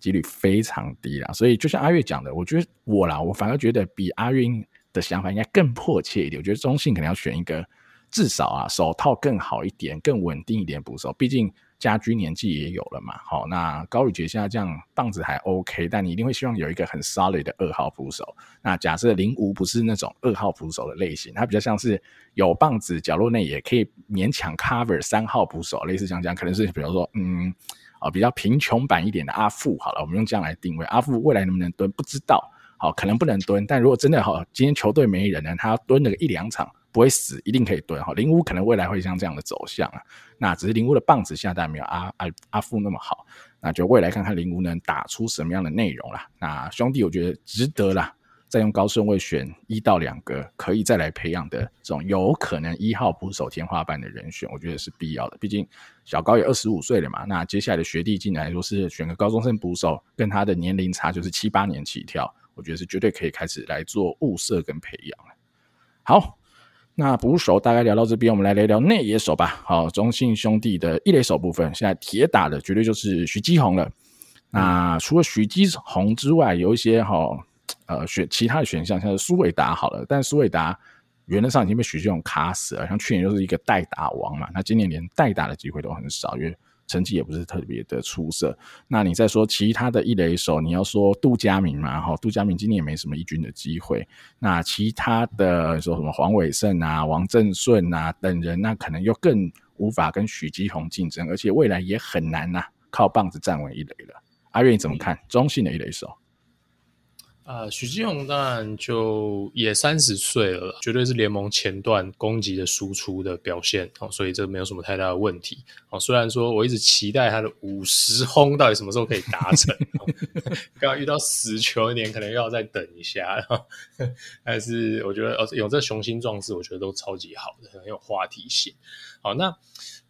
几率非常低啦，所以就像阿月讲的，我觉得我啦，我反而觉得比阿月的想法应该更迫切一点。我觉得中信可能要选一个至少啊手套更好一点、更稳定一点捕手，毕竟家居年纪也有了嘛，好，那高宇杰现在这样棒子还 OK，但你一定会希望有一个很 solid 的二号捕手。那假设林吴不是那种二号捕手的类型，他比较像是有棒子，角落内也可以勉强 cover 三号捕手，类似像这样，可能是比如说，嗯，啊，比较贫穷版一点的阿富，好了，我们用这样来定位，阿富未来能不能蹲不知道，好，可能不能蹲，但如果真的好，今天球队没人呢，他要蹲那个一两场。不会死，一定可以蹲哈。林屋可能未来会像这样的走向啊，那只是林屋的棒子下代没有阿阿阿富那么好，那就未来看看林屋能打出什么样的内容啦。那兄弟，我觉得值得啦，再用高顺位选一到两个可以再来培养的这种有可能一号捕手天花板的人选，我觉得是必要的。毕竟小高也二十五岁了嘛，那接下来的学弟进来说是选个高中生捕手，跟他的年龄差就是七八年起跳，我觉得是绝对可以开始来做物色跟培养。好。那捕手大概聊到这边，我们来聊聊内野手吧。好，中信兄弟的一垒手部分，现在铁打的绝对就是许基宏了。那除了许基宏之外，有一些哈呃选其他的选项，像是苏伟达好了，但苏伟达原则上已经被许基宏卡死了。像去年就是一个代打王嘛，那今年连代打的机会都很少，因为。成绩也不是特别的出色。那你再说其他的一垒手，你要说杜佳明嘛？哈，杜佳明今年也没什么一军的机会。那其他的说什么黄伟胜啊、王正顺啊等人，那可能又更无法跟许基宏竞争，而且未来也很难呐、啊，靠棒子站稳一垒了。阿月你怎么看？中信的一垒手？啊，许基宏当然就也三十岁了，绝对是联盟前段攻击的输出的表现哦，所以这没有什么太大的问题哦。虽然说我一直期待他的五十轰到底什么时候可以达成，刚刚遇到死球一点，可能又要再等一下，但是我觉得哦，有这雄心壮志，我觉得都超级好的，很有话题性。好，那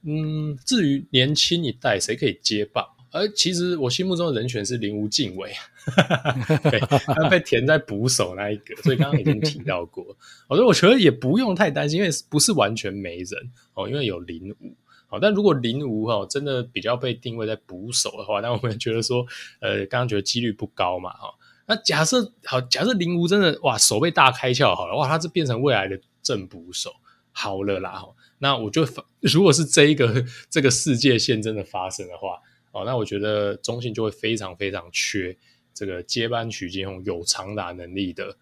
嗯，至于年轻一代谁可以接棒？而其实我心目中的人选是林无敬伟，对，他被填在捕手那一个，所以刚刚已经提到过。我说我觉得也不用太担心，因为不是完全没人哦，因为有林吴。好，但如果林吴哈真的比较被定位在捕手的话，那我们觉得说，呃，刚刚觉得几率不高嘛，哈。那假设好，假设林吴真的哇手被大开窍好了，哇，他是变成未来的正捕手，好了啦，那我就如果是这一个这个世界线真的发生的话。哦，那我觉得中信就会非常非常缺这个接班许基宏有长打能力的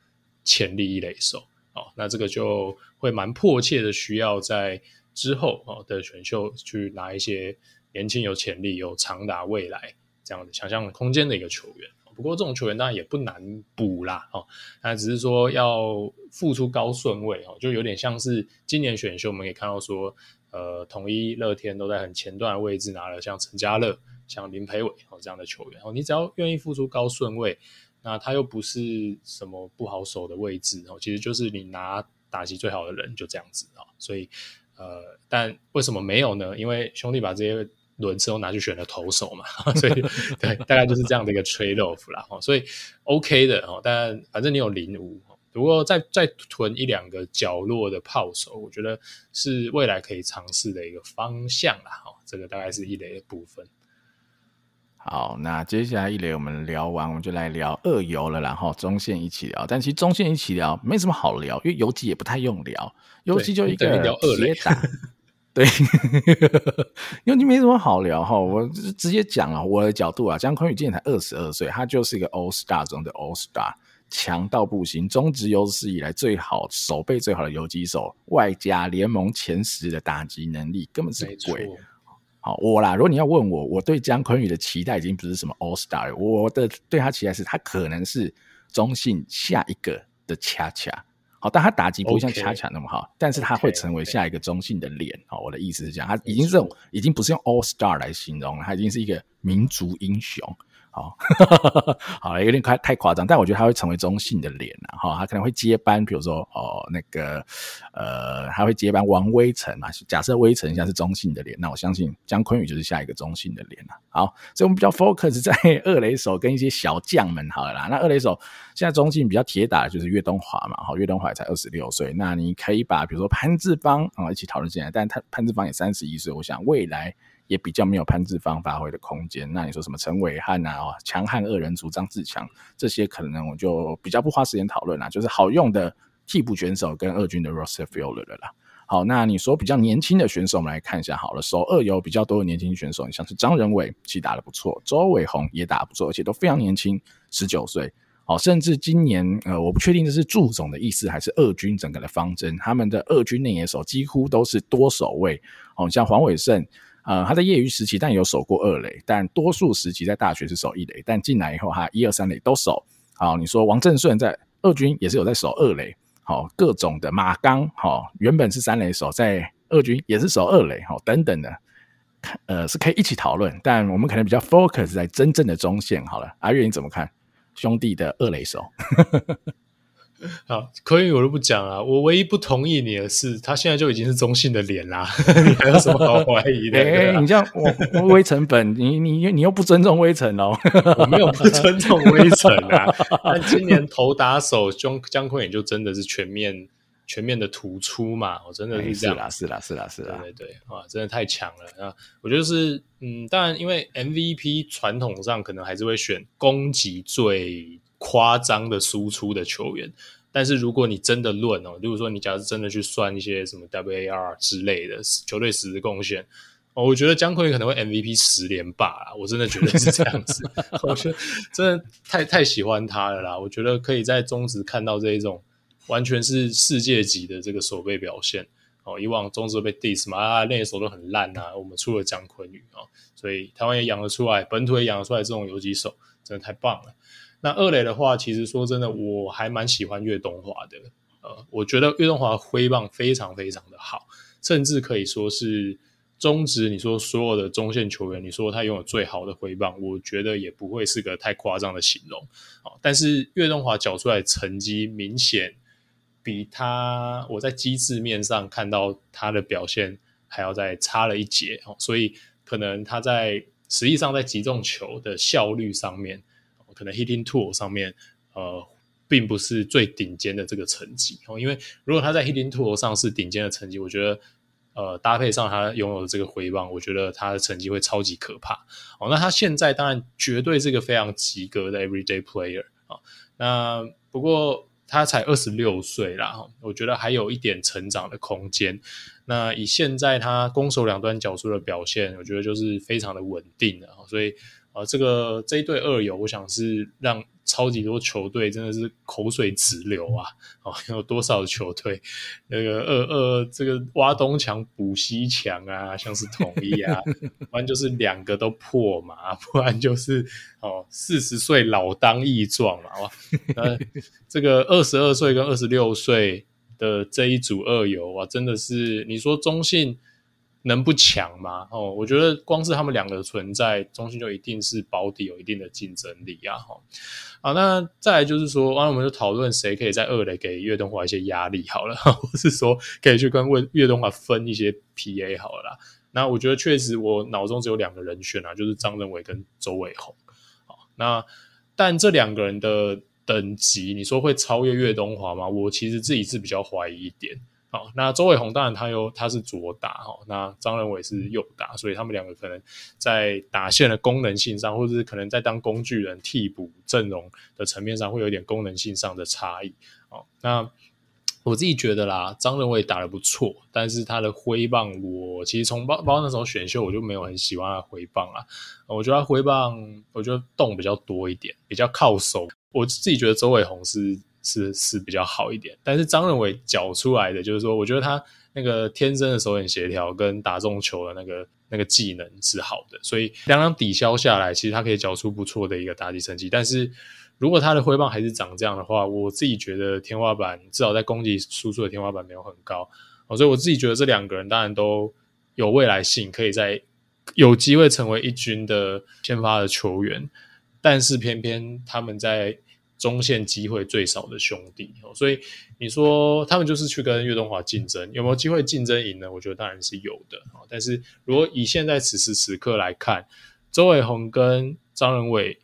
潜力一垒手。哦，那这个就会蛮迫切的需要在之后哦的选秀去拿一些年轻有潜力有长打未来这样的想象空间的一个球员。不过这种球员当然也不难补啦。哦，那只是说要付出高顺位哦，就有点像是今年选秀我们可以看到说，呃，统一乐天都在很前段位置拿了像陈家乐。像林培伟哦这样的球员哦，你只要愿意付出高顺位，那他又不是什么不好守的位置哦，其实就是你拿打击最好的人就这样子啊，所以呃，但为什么没有呢？因为兄弟把这些轮次都拿去选了投手嘛，所以对，大概就是这样的一个 trade off 啦，所以 OK 的哦，但反正你有零五，不过再再囤一两个角落的炮手，我觉得是未来可以尝试的一个方向啦，哦，这个大概是一垒的部分。好，那接下来一垒我们聊完，我们就来聊二游了，然后中线一起聊。但其实中线一起聊没什么好聊，因为游击也不太用聊，游击就一个铁打。对，游击没什么好聊哈。我直接讲啊，我的角度啊，江坤宇今年才二十二岁，他就是一个 All Star 中的 All Star，强到不行，中职有史以来最好守备最好的游击手，外加联盟前十的打击能力，根本是鬼。好，我啦，如果你要问我，我对江坤宇的期待已经不是什么 All Star，我的对他期待是他可能是中信下一个的恰恰。好，但他打击不会像恰恰那么好，okay, 但是他会成为下一个中信的脸。好，我的意思是这样，他已经是这种，已经不是用 All Star 来形容了，他已经是一个民族英雄。好，好，有点快太夸张，但我觉得他会成为中信的脸啊！哈，他可能会接班，比如说哦，那个呃，他会接班王威晨嘛。假设威晨现在是中信的脸，那我相信江坤宇就是下一个中信的脸了。好，所以我们比较 focus 在 二垒手跟一些小将们好了啦。那二垒手现在中信比较铁打的就是岳东华嘛，好，岳东华才二十六岁，那你可以把比如说潘志邦啊一起讨论进来，但他潘志邦也三十一岁，我想未来。也比较没有潘志芳发挥的空间。那你说什么陈伟汉啊、强悍二人组张志强这些，可能我就比较不花时间讨论啦。就是好用的替补选手跟二军的 roster fielder 了啦。好，那你说比较年轻的选手，我们来看一下好了。首二有比较多的年轻选手，你像是张仁伟，其实打得不错；周伟宏也打得不错，而且都非常年轻，十九岁。好，甚至今年呃，我不确定这是祝总的意思还是二军整个的方针，他们的二军内野手几乎都是多守位。好，像黄伟胜，呃，他在业余时期但有守过二垒，但多数时期在大学是守一垒，但进来以后他一二三垒都守。好，你说王振顺在二军也是有在守二垒。好，各种的马刚，好，原本是三垒手，在二军也是守二垒，好，等等的，呃，是可以一起讨论，但我们可能比较 focus 在真正的中线。好了，阿月你怎么看兄弟的二垒手？好，柯宇我都不讲了。我唯一不同意你的是，他现在就已经是中性的脸啦，你还有什么好怀疑的？哎、欸，你这样，我微成本，你你你又不尊重微成哦。我没有不尊重微成啊。但今年投打手姜姜昆也就真的是全面全面的突出嘛，我真的是这样。欸、是啦，是啦，是啦，是啦，对对对，啊，真的太强了啊！我觉得是，嗯，当然，因为 MVP 传统上可能还是会选攻击最。夸张的输出的球员，但是如果你真的论哦，例如说你假如真的去算一些什么 WAR 之类的球队实质贡献，哦，我觉得江坤可能会 MVP 十连霸啦，我真的觉得是这样子，我觉得真的太太喜欢他了啦，我觉得可以在中职看到这一种完全是世界级的这个守备表现。哦，以往中职被 diss 嘛，啊，那些手都很烂啊，我们出了江坤宇哦，所以台湾也养得出来，本土也养得出来这种游击手，真的太棒了。那二垒的话，其实说真的，我还蛮喜欢岳东华的。呃，我觉得岳东华挥棒非常非常的好，甚至可以说是中职。你说所有的中线球员，你说他拥有最好的挥棒，我觉得也不会是个太夸张的形容。哦，但是岳东华缴出来成绩明显比他我在机制面上看到他的表现还要再差了一截。哦，所以可能他在实际上在击中球的效率上面。可能 hitting tool 上面，呃，并不是最顶尖的这个成绩哦。因为如果他在 hitting tool 上是顶尖的成绩，我觉得，呃，搭配上他拥有的这个挥棒，我觉得他的成绩会超级可怕哦。那他现在当然绝对是一个非常及格的 everyday player 啊、那不过他才二十六岁啦，我觉得还有一点成长的空间。那以现在他攻守两端角出的表现，我觉得就是非常的稳定的，所以。啊，这个这一对二游，我想是让超级多球队真的是口水直流啊！哦，有多少球队那个二二这个挖东墙补西墙啊，像是统一啊，不然就是两个都破嘛，不然就是哦四十岁老当益壮嘛，哇！那这个二十二岁跟二十六岁的这一组二游哇，真的是你说中信。能不强吗？哦，我觉得光是他们两个的存在，中信就一定是保底有一定的竞争力啊！哈，好，那再来就是说，完了我们就讨论谁可以在二垒给岳东华一些压力好了，或是说可以去跟问岳东华分一些 PA 好了啦。那我觉得确实我脑中只有两个人选啊，就是张仁伟跟周伟鸿。好，那但这两个人的等级，你说会超越岳东华吗？我其实自己是比较怀疑一点。好，那周伟宏当然他有他是左打哈，那张仁伟是右打，所以他们两个可能在打线的功能性上，或者是可能在当工具人替补阵容的层面上，会有点功能性上的差异。哦，那我自己觉得啦，张仁伟打得不错，但是他的挥棒，我其实从包包那时候选秀我就没有很喜欢他挥棒啊，我觉得他挥棒，我觉得动比较多一点，比较靠手。我自己觉得周伟宏是。是是比较好一点，但是张仁伟缴出来的就是说，我觉得他那个天生的手眼协调跟打中球的那个那个技能是好的，所以两两抵消下来，其实他可以缴出不错的一个打击成绩。但是如果他的挥棒还是长这样的话，我自己觉得天花板至少在攻击输出的天花板没有很高，所以我自己觉得这两个人当然都有未来性，可以在有机会成为一军的先发的球员，但是偏偏他们在。中线机会最少的兄弟哦，所以你说他们就是去跟岳东华竞争，有没有机会竞争赢呢？我觉得当然是有的。但是如果以现在此时此刻来看，周伟鸿跟张仁伟，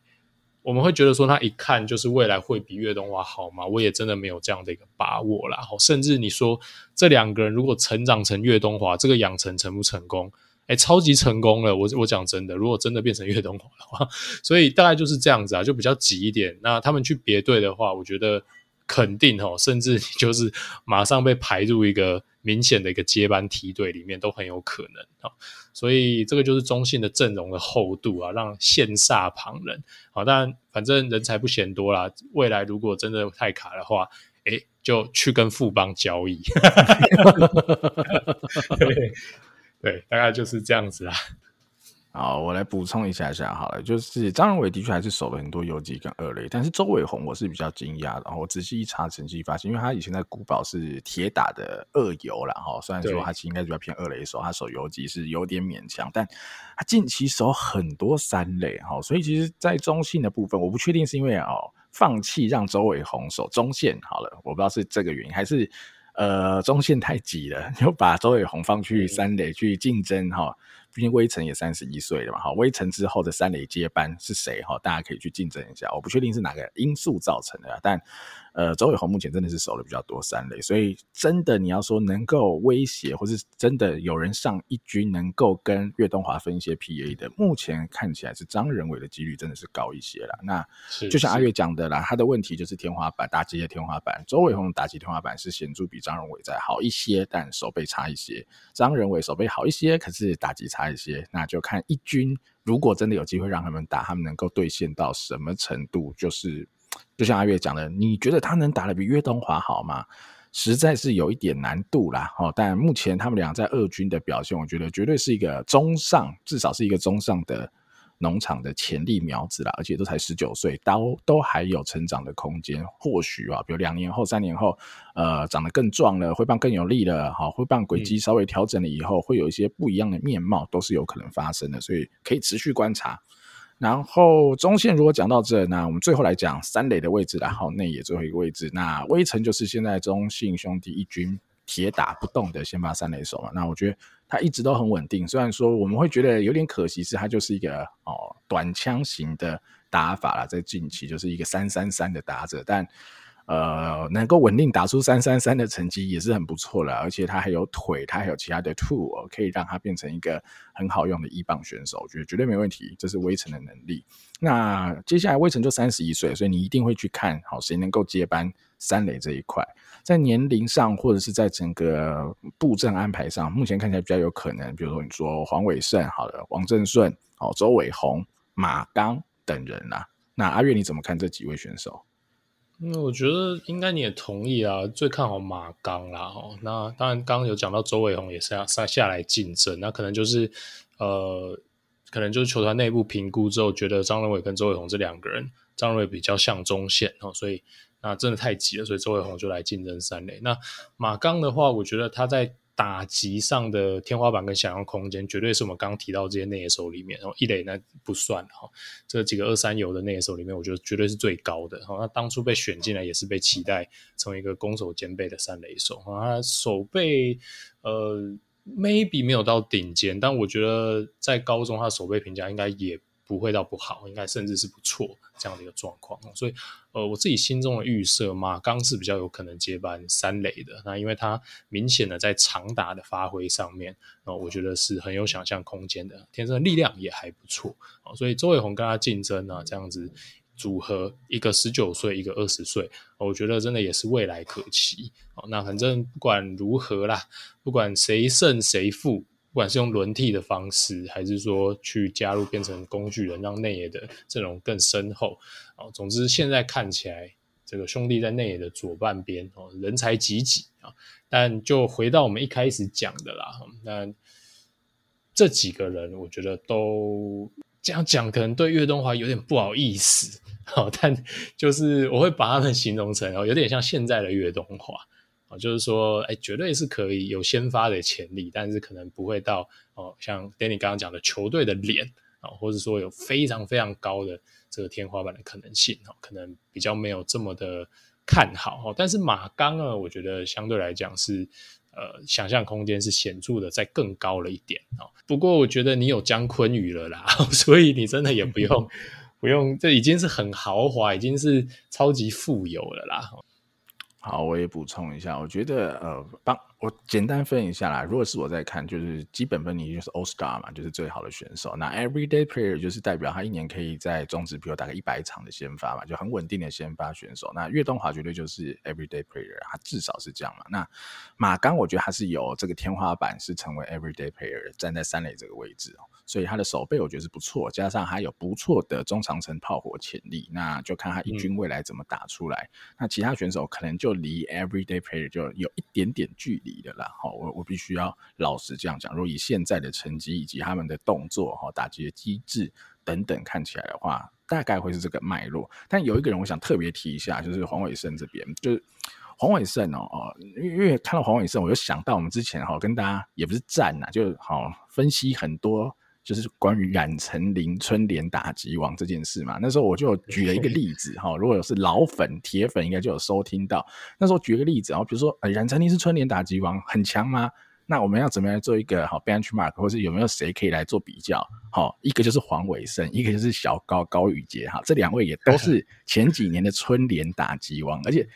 我们会觉得说他一看就是未来会比岳东华好吗？我也真的没有这样的一个把握啦。甚至你说这两个人如果成长成岳东华，这个养成成不成功？哎，超级成功了！我我讲真的，如果真的变成岳东华的话，所以大概就是这样子啊，就比较挤一点。那他们去别队的话，我觉得肯定哦，甚至就是马上被排入一个明显的一个接班梯队里面都很有可能啊。所以这个就是中信的阵容的厚度啊，让羡煞旁人啊。当然，反正人才不嫌多啦，未来如果真的太卡的话，诶，就去跟富邦交易。对，对，大概就是这样子啊。好，我来补充一下下好了，就是张仁伟的确还是守了很多游击跟二垒，但是周伟宏我是比较惊讶的。然后我仔细一查成绩，发现因为他以前在古堡是铁打的二游啦，哈，虽然说他其实应该比较偏二垒手，他守游击是有点勉强，但他近期守很多三垒，哈，所以其实，在中性的部分，我不确定是因为哦放弃让周伟宏守中线好了，我不知道是这个原因还是呃中线太挤了，就把周伟宏放去三垒去竞争哈。毕竟威城也三十一岁了嘛，哈，威城之后的三垒接班是谁？哈，大家可以去竞争一下。我不确定是哪个因素造成的，但。呃，周伟宏目前真的是守了比较多三垒，所以真的你要说能够威胁，或是真的有人上一军能够跟岳东华分一些 PA 的，目前看起来是张仁伟的几率真的是高一些了。那就像阿月讲的啦，他的问题就是天花板，打击的天花板。周伟宏打击天花板是显著比张仁伟再好一些，但手背差一些。张仁伟手背好一些，可是打击差一些。那就看一军如果真的有机会让他们打，他们能够兑现到什么程度，就是。就像阿月讲的，你觉得他能打得比岳东华好吗？实在是有一点难度啦。哦，但目前他们俩在二军的表现，我觉得绝对是一个中上，至少是一个中上的农场的潜力苗子啦。而且都才十九岁，都都还有成长的空间。或许啊，比如两年后、三年后，呃，长得更壮了，挥棒更有力了，好，挥棒轨迹稍微调整了以后，会有一些不一样的面貌，都是有可能发生的。所以可以持续观察。然后中线如果讲到这，那我们最后来讲三垒的位置，然后内野最后一个位置，那威城就是现在中信兄弟一军铁打不动的先发三垒手嘛。那我觉得他一直都很稳定，虽然说我们会觉得有点可惜，是他就是一个哦短枪型的打法啦，在近期就是一个三三三的打者，但。呃，能够稳定打出三三三的成绩也是很不错了，而且他还有腿，他还有其他的 tool 可以让他变成一个很好用的一棒选手，我觉得绝对没问题，这是威晨的能力。那接下来威晨就三十一岁，所以你一定会去看好谁能够接班三垒这一块，在年龄上或者是在整个布阵安排上，目前看起来比较有可能，比如说你说黄伟胜，好了，王正顺，好，周伟鸿、马刚等人啦、啊。那阿月你怎么看这几位选手？那我觉得应该你也同意啊，最看好马刚啦。哦，那当然刚刚有讲到周伟鸿也是要下下来竞争，那可能就是呃，可能就是球团内部评估之后，觉得张仁伟跟周伟鸿这两个人，张仁伟比较像中线哦，所以那真的太急了，所以周伟鸿就来竞争三垒。那马刚的话，我觉得他在。打击上的天花板跟想象空间，绝对是我们刚提到这些内野手里面，然后一垒那不算哈，这几个二三游的内野手里面，我觉得绝对是最高的。哈，那当初被选进来也是被期待成为一个攻守兼备的三垒手。哈，他手背呃 maybe 没有到顶尖，但我觉得在高中他的手背评价应该也。不会到不好，应该甚至是不错这样的一个状况，所以呃，我自己心中的预设，马刚是比较有可能接班三垒的。那因为他明显的在长打的发挥上面，呃，我觉得是很有想象空间的，天生的力量也还不错，所以周伟宏跟他竞争啊，这样子组合，一个十九岁，一个二十岁，我觉得真的也是未来可期。那反正不管如何啦，不管谁胜谁负。不管是用轮替的方式，还是说去加入变成工具人，让内野的阵容更深厚啊。总之，现在看起来，这个兄弟在内野的左半边哦，人才济济啊。但就回到我们一开始讲的啦，那这几个人，我觉得都这样讲，可能对岳东华有点不好意思。好但就是我会把他们形容成哦，有点像现在的岳东华。就是说，哎，绝对是可以有先发的潜力，但是可能不会到哦，像 Danny 刚刚讲的球队的脸啊，或者说有非常非常高的这个天花板的可能性哦，可能比较没有这么的看好哦。但是马刚呢，我觉得相对来讲是呃，想象空间是显著的再更高了一点哦。不过我觉得你有姜昆宇了啦，所以你真的也不用 不用，这已经是很豪华，已经是超级富有了啦。好，我也补充一下，我觉得呃，帮我简单分一下啦。如果是我在看，就是基本分你就是 All Star 嘛，就是最好的选手。那 Everyday Player 就是代表他一年可以在中职，比如大概一百场的先发嘛，就很稳定的先发选手。那岳东华绝对就是 Everyday Player，他至少是这样嘛。那马刚，我觉得他是有这个天花板，是成为 Everyday Player，站在三垒这个位置哦。所以他的守备我觉得是不错，加上还有不错的中长程炮火潜力，那就看他一军未来怎么打出来。嗯、那其他选手可能就离 Everyday Player 就有一点点距离的啦。好，我我必须要老实这样讲。如果以现在的成绩以及他们的动作、哈打击的机制等等看起来的话，大概会是这个脉络。但有一个人我想特别提一下，就是黄伟胜这边，就是黄伟胜哦哦，因为看到黄伟胜，我就想到我们之前哈跟大家也不是战呐，就好分析很多。就是关于冉成林春联打击王这件事嘛，那时候我就举了一个例子哈，如果是老粉铁粉应该就有收听到。那时候举一个例子，然后比如说，呃，冉成林是春联打击王，很强吗？那我们要怎么样做一个好 benchmark，或是有没有谁可以来做比较？好，一个就是黄伟胜，一个就是小高高宇杰哈，这两位也都 是前几年的春联打击王，而且。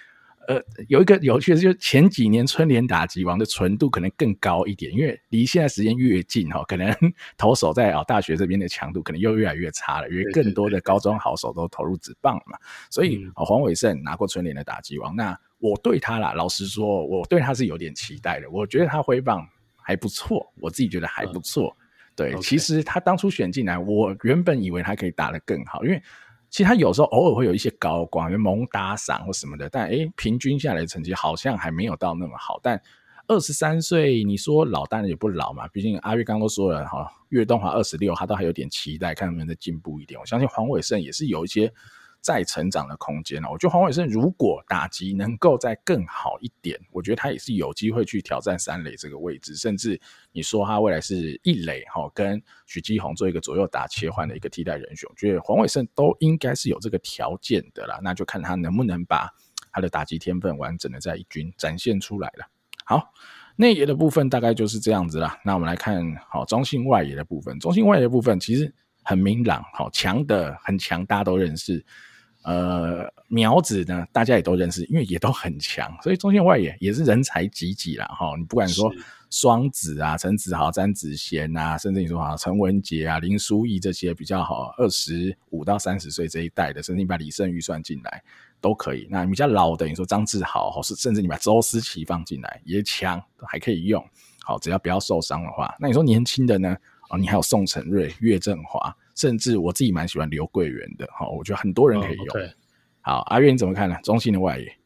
呃，有一个有趣的，就是前几年春联打击王的纯度可能更高一点，因为离现在时间越近哈，可能 投手在啊大学这边的强度可能又越来越差了，因为更多的高中好手都投入职棒了嘛。所以黄伟胜拿过春联的打击王，那我对他啦，老实说，我对他是有点期待的。我觉得他挥棒还不错，我自己觉得还不错。对，其实他当初选进来，我原本以为他可以打得更好，因为。其实他有时候偶尔会有一些高光，就猛打赏或什么的，但诶平均下来成绩好像还没有到那么好。但二十三岁，你说老当然也不老嘛，毕竟阿月刚刚都说了哈，岳东华二十六，他都还有点期待，看能不能再进步一点。我相信黄伟胜也是有一些。再成长的空间了，我觉得黄伟胜如果打击能够再更好一点，我觉得他也是有机会去挑战三垒这个位置，甚至你说他未来是一垒哈，跟许基宏做一个左右打切换的一个替代人选，我觉得黄伟胜都应该是有这个条件的啦，那就看他能不能把他的打击天分完整的在一军展现出来了。好，内野的部分大概就是这样子啦，那我们来看好中性外野的部分，中性外野的部分其实很明朗，好强的很强，大家都认识。呃，苗子呢，大家也都认识，因为也都很强，所以中线外野也是人才济济啦。哈。你不管说双子啊，陈子豪、詹子贤啊，甚至你说啊，陈文杰啊、林书义这些比较好，二十五到三十岁这一代的，甚至你把李胜玉算进来都可以。那比较老的，你说张志豪，是甚至你把周思齐放进来也强，还可以用。好，只要不要受伤的话，那你说年轻的呢？哦，你还有宋承瑞、岳振华。甚至我自己蛮喜欢刘桂元的，哈，我觉得很多人可以用。哦 okay、好，阿月你怎么看呢？中信的外野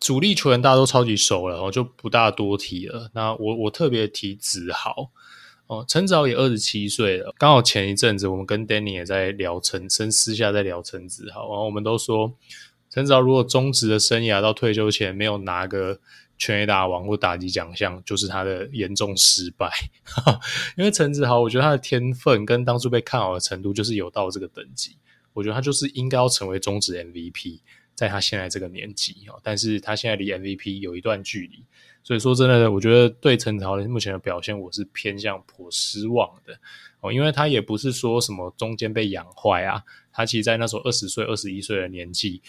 主力球员大家都超级熟了，我就不大多提了。那我我特别提子豪哦，陈子豪也二十七岁了。刚好前一阵子我们跟 Danny 也在聊陈，深私下在聊陈子豪，然后我们都说陈子豪如果中职的生涯到退休前没有拿个。全垒打王或打击奖项，就是他的严重失败。因为陈子豪，我觉得他的天分跟当初被看好的程度，就是有到这个等级。我觉得他就是应该要成为中职 MVP，在他现在这个年纪。但是他现在离 MVP 有一段距离，所以说真的，我觉得对陈子豪目前的表现，我是偏向颇失望的哦。因为他也不是说什么中间被养坏啊，他其实，在那时候二十岁、二十一岁的年纪。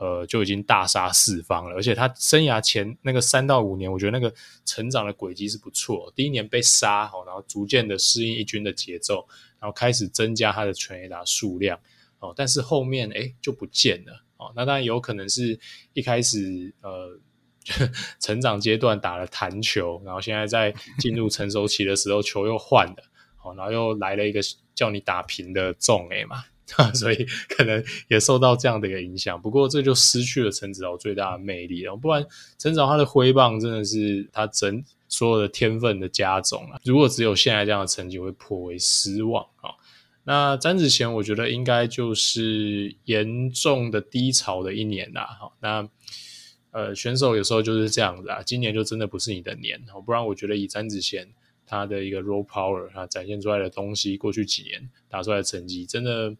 呃，就已经大杀四方了，而且他生涯前那个三到五年，我觉得那个成长的轨迹是不错。第一年被杀，好，然后逐渐的适应一军的节奏，然后开始增加他的全垒打数量，哦，但是后面诶就不见了，哦，那当然有可能是一开始呃 成长阶段打了弹球，然后现在在进入成熟期的时候球又换了，好，然后又来了一个叫你打平的重诶嘛。所以可能也受到这样的一个影响，不过这就失去了陈子豪最大的魅力了。不然陈子豪他的挥棒真的是他整所有的天分的加总啊！如果只有现在这样的成绩，会颇为失望啊。那詹子贤，我觉得应该就是严重的低潮的一年啦。好，那呃选手有时候就是这样子啊，今年就真的不是你的年，不然我觉得以詹子贤。他的一个 raw power，他展现出来的东西，过去几年打出来的成绩，真的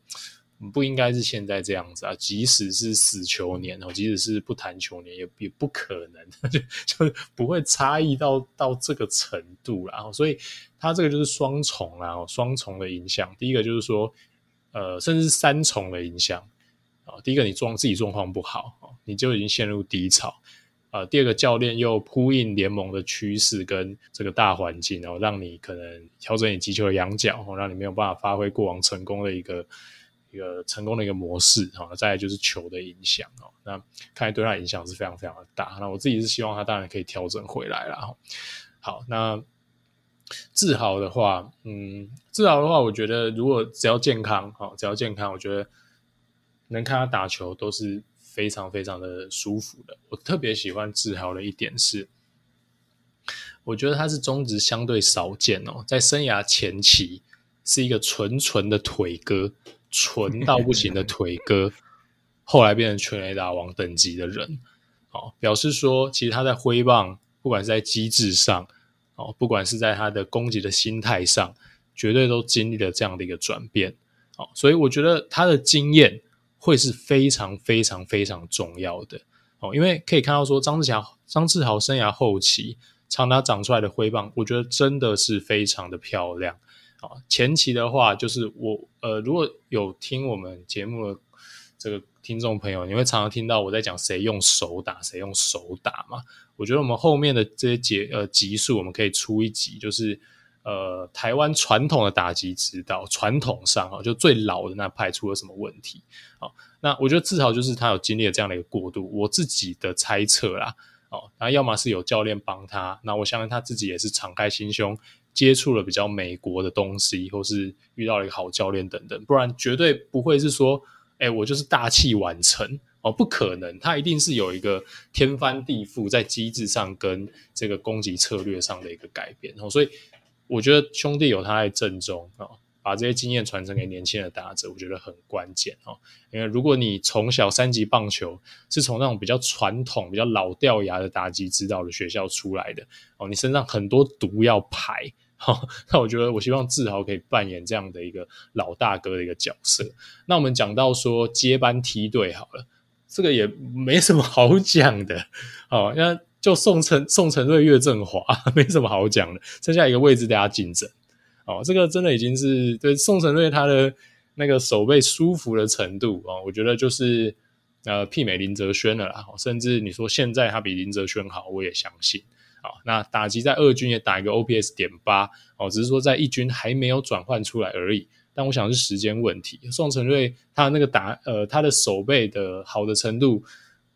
不应该是现在这样子啊！即使是死球年哦，即使是不弹球年，也也不可能，就就不会差异到到这个程度啦。然后，所以他这个就是双重啦，双重的影响。第一个就是说，呃，甚至三重的影响啊。第一个，你状自己状况不好，你就已经陷入低潮。呃，第二个教练又呼应联盟的趋势跟这个大环境，然后让你可能调整你击球的仰角，哦，让你没有办法发挥过往成功的一个一个成功的一个模式，哈，再来就是球的影响，哦，那看来对他影响是非常非常的大。那我自己是希望他当然可以调整回来了，哈。好，那志豪的话，嗯，志豪的话，我觉得如果只要健康，哈，只要健康，我觉得能看他打球都是。非常非常的舒服的，我特别喜欢志豪的一点是，我觉得他是中职相对少见哦，在生涯前期是一个纯纯的腿哥，纯到不行的腿哥，后来变成全垒打王等级的人，哦，表示说其实他在挥棒，不管是在机制上，哦，不管是在他的攻击的心态上，绝对都经历了这样的一个转变，哦，所以我觉得他的经验。会是非常非常非常重要的哦，因为可以看到说张志强、张志豪生涯后期长达长出来的挥棒，我觉得真的是非常的漂亮啊。前期的话，就是我呃，如果有听我们节目的这个听众朋友，你会常常听到我在讲谁用手打，谁用手打嘛。我觉得我们后面的这些节呃集数，我们可以出一集，就是。呃，台湾传统的打击指导，传统上啊，就最老的那派出了什么问题？那我觉得至少就是他有经历了这样的一个过渡。我自己的猜测啦，哦，那要么是有教练帮他，那我相信他自己也是敞开心胸，接触了比较美国的东西，或是遇到了一个好教练等等，不然绝对不会是说，哎，我就是大器晚成哦，不可能，他一定是有一个天翻地覆在机制上跟这个攻击策略上的一个改变，哦，所以。我觉得兄弟有他在正中啊，把这些经验传承给年轻的打者，我觉得很关键哦。因为如果你从小三级棒球是从那种比较传统、比较老掉牙的打击指导的学校出来的哦，你身上很多毒要排，那我觉得我希望志豪可以扮演这样的一个老大哥的一个角色。那我们讲到说接班梯队好了，这个也没什么好讲的哦，那。就宋承宋承瑞、岳振华 没什么好讲的，剩下一个位置大家竞争哦。这个真的已经是对宋承瑞他的那个守备舒服的程度哦，我觉得就是呃媲美林哲轩了啦。甚至你说现在他比林哲轩好，我也相信啊。那打击在二军也打一个 OPS 点八哦，只是说在一军还没有转换出来而已。但我想是时间问题。宋承瑞他那个打呃他的守备的好的程度。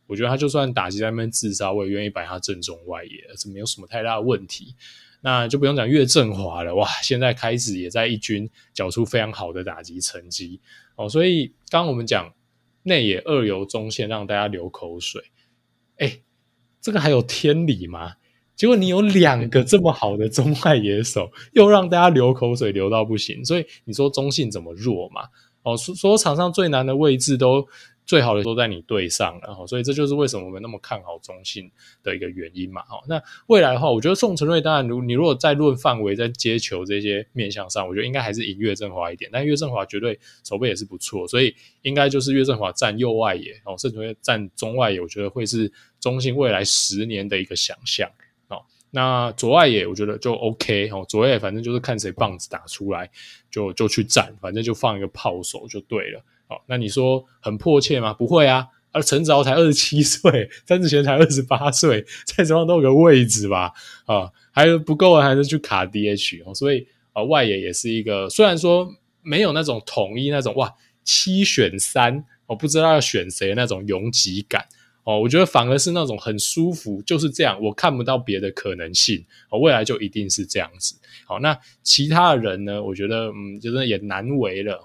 我觉得他就算打击在那边自杀，我也愿意摆他正中外野，这没有什么太大的问题。那就不用讲岳振华了，哇，现在开始也在一军缴出非常好的打击成绩哦。所以刚我们讲内野二游中线让大家流口水，哎，这个还有天理吗？结果你有两个这么好的中外野手，又让大家流口水流到不行。所以你说中信怎么弱嘛？哦，说说场上最难的位置都。最好的都在你队上了哈，所以这就是为什么我们那么看好中信的一个原因嘛。哈，那未来的话，我觉得宋承瑞当然，如你如果在论范围，在接球这些面向上，我觉得应该还是赢岳振华一点。但岳振华绝对守备也是不错，所以应该就是岳振华站右外野，哦，甚至会站中外野，我觉得会是中信未来十年的一个想象。哦，那左外野我觉得就 OK 哦，左外野反正就是看谁棒子打出来就就去站，反正就放一个炮手就对了。好，那你说很迫切吗？不会啊，而陈子豪才二十七岁，詹子贤才二十八岁，在场上都有个位置吧？啊，还有不够啊，还是去卡 DH 哦。所以啊，外野也是一个，虽然说没有那种统一那种哇七选三，我不知道要选谁那种拥挤感哦。我觉得反而是那种很舒服，就是这样，我看不到别的可能性哦。未来就一定是这样子。好，那其他的人呢？我觉得嗯，就是也难为了。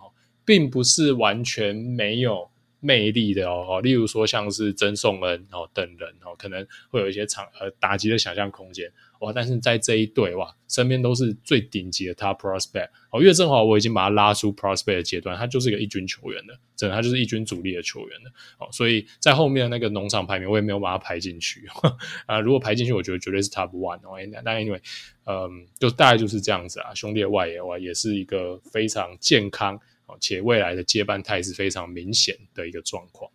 并不是完全没有魅力的哦，例如说像是曾颂恩哦等人哦，可能会有一些场呃打击的想象空间哇，但是在这一队哇，身边都是最顶级的 top prospect 哦，岳政华我已经把他拉出 prospect 阶段，他就是一个一军球员的，真的他就是一军主力的球员的哦，所以在后面的那个农场排名我也没有把他排进去 啊，如果排进去，我觉得绝对是 top one 哦，那 anyway，嗯，就大概就是这样子啊，兄弟的外野哇也是一个非常健康。且未来的接班态势非常明显的一个状况。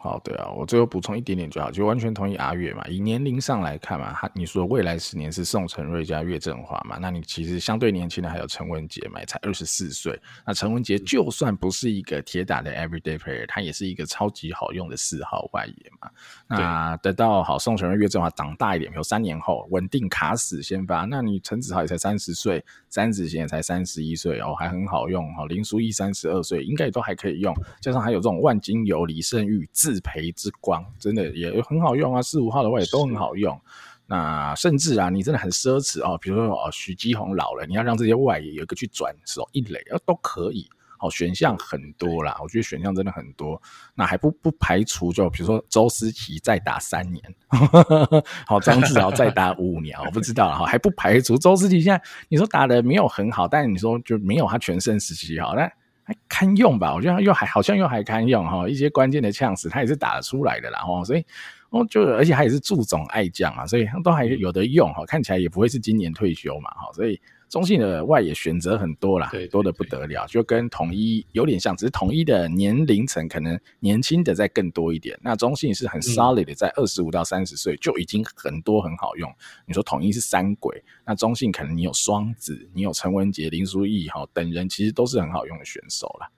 好，对啊，我最后补充一点点就好，就完全同意阿月嘛。以年龄上来看嘛，他你说未来十年是宋承瑞加岳振华嘛，那你其实相对年轻的还有陈文杰嘛，才二十四岁。那陈文杰就算不是一个铁打的 everyday player，他也是一个超级好用的四号外野嘛。那等到好宋承瑞、岳振华长大一点，比如三年后稳定卡死先发，那你陈子豪也才三十岁，詹子贤也才三十一岁哦，还很好用哈。林书义三十二岁，应该也都还可以用，加上还有这种万金油、李胜玉自培之光，真的也很好用啊，四五号的话也都很好用。那甚至啊，你真的很奢侈哦，比如说哦，许基宏老了，你要让这些外野有一个去转手一垒，都可以。好，选项很多啦，我觉得选项真的很多。那还不不排除就比如说周思齐再打三年，好，张志豪再打五年，我不知道哈，还不排除周思齐现在你说打的没有很好，但你说就没有他全盛时期好，但。还堪用吧，我觉得又还好像又还堪用哈，一些关键的呛死他也是打得出来的啦，哦，所以哦就而且他也是注总爱将啊，所以都还有得用哈，看起来也不会是今年退休嘛，哈，所以。中信的外野选择很多啦，多得不得了，就跟统一有点像，只是统一的年龄层可能年轻的再更多一点。那中信是很 solid 的，在二十五到三十岁就已经很多很好用。你说统一是三鬼，那中信可能你有双子，你有陈文杰、林书义哈等人，其实都是很好用的选手啦。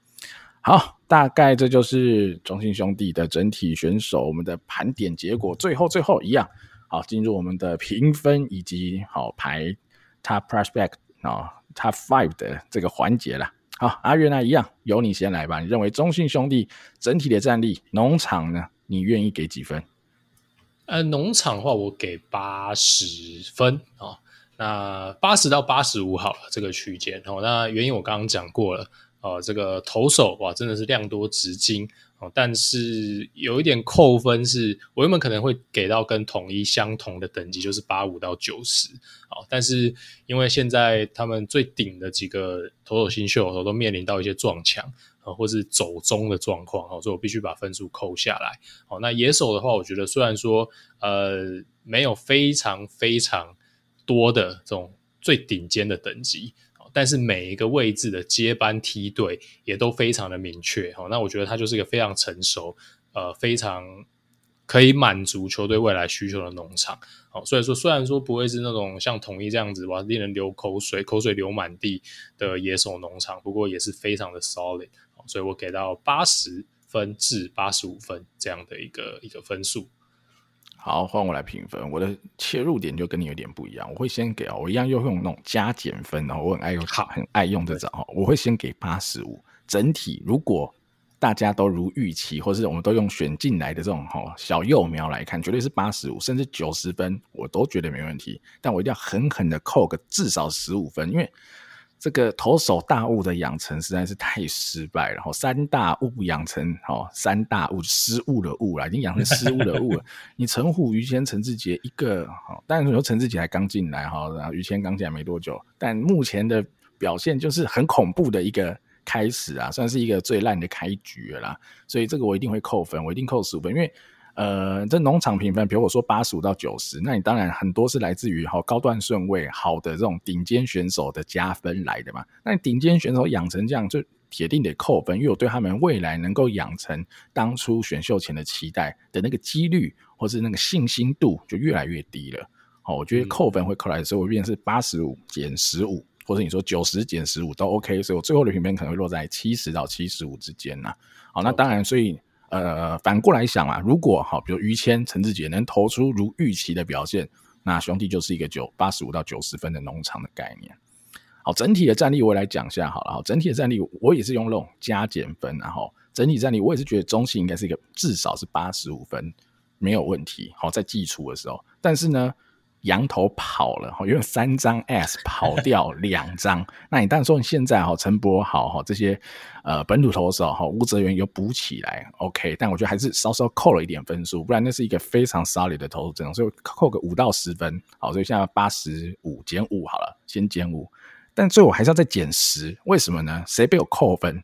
好，大概这就是中信兄弟的整体选手我们的盘点结果。最后最后一样，好，进入我们的评分以及好排。Top prospect 啊，Top five 的这个环节了。好，阿元那一样，由你先来吧。你认为中信兄弟整体的战力，农场呢？你愿意给几分？呃，农场的话，我给八十分啊、那八十到八十五好了，这个区间。哦，那原因我刚刚讲过了。呃，这个投手哇，真的是量多质哦。但是有一点扣分是，我原本可能会给到跟统一相同的等级，就是八五到九十。好，但是因为现在他们最顶的几个投手新秀都面临到一些撞墙啊，或是走中的状况，哦所以我必须把分数扣下来。好，那野手的话，我觉得虽然说呃没有非常非常多的这种最顶尖的等级。但是每一个位置的接班梯队也都非常的明确，好，那我觉得它就是一个非常成熟，呃，非常可以满足球队未来需求的农场，好，所以说虽然说不会是那种像统一这样子哇，令人流口水、口水流满地的野手农场，不过也是非常的 solid，好，所以我给到八十分至八十五分这样的一个一个分数。好，换我来评分。我的切入点就跟你有点不一样。我会先给哦，我一样又用那种加减分，然后我很爱用，好，很爱用这种。我会先给八十五。整体如果大家都如预期，或是我们都用选进来的这种哈小幼苗来看，绝对是八十五，甚至九十分，我都觉得没问题。但我一定要狠狠的扣个至少十五分，因为。这个投手大物的养成实在是太失败了，哈！三大物养成，哈，三大物失误的物了，已经养成失误的物了。你陈虎、于谦、陈志杰一个，哈，当然你说陈志杰还刚进来，哈，然后于谦刚进来没多久，但目前的表现就是很恐怖的一个开始啊，算是一个最烂的开局了啦。所以这个我一定会扣分，我一定扣十五分，因为。呃，这农场评分，比如我说八十五到九十，那你当然很多是来自于好高段顺位好的这种顶尖选手的加分来的嘛。那你顶尖选手养成这样，就铁定得扣分，因为我对他们未来能够养成当初选秀前的期待的那个几率，或是那个信心度就越来越低了。好，我觉得扣分会扣来的时候，我变成是八十五减十五，或者你说九十减十五都 OK，所以我最后的评分可能会落在七十到七十五之间呐。好，那当然，所以。呃，反过来想啊，如果好，比如于谦、陈志杰能投出如预期的表现，那兄弟就是一个九八十五到九十分的农场的概念。好，整体的战力我也来讲一下好了。好，整体的战力我也是用那种加减分，然后整体战力我也是觉得中信应该是一个至少是八十五分没有问题。好，在季初的时候，但是呢。羊头跑了，因为三张 S 跑掉 两张，那你当然说你现在哈陈柏豪哈这些呃本土投手哈吴泽源又补起来，OK，但我觉得还是稍稍扣了一点分数，不然那是一个非常 solid 的投手阵容，所以扣个五到十分，好，所以现在八十五减五好了，先减五，但最后还是要再减十，为什么呢？谁被我扣分？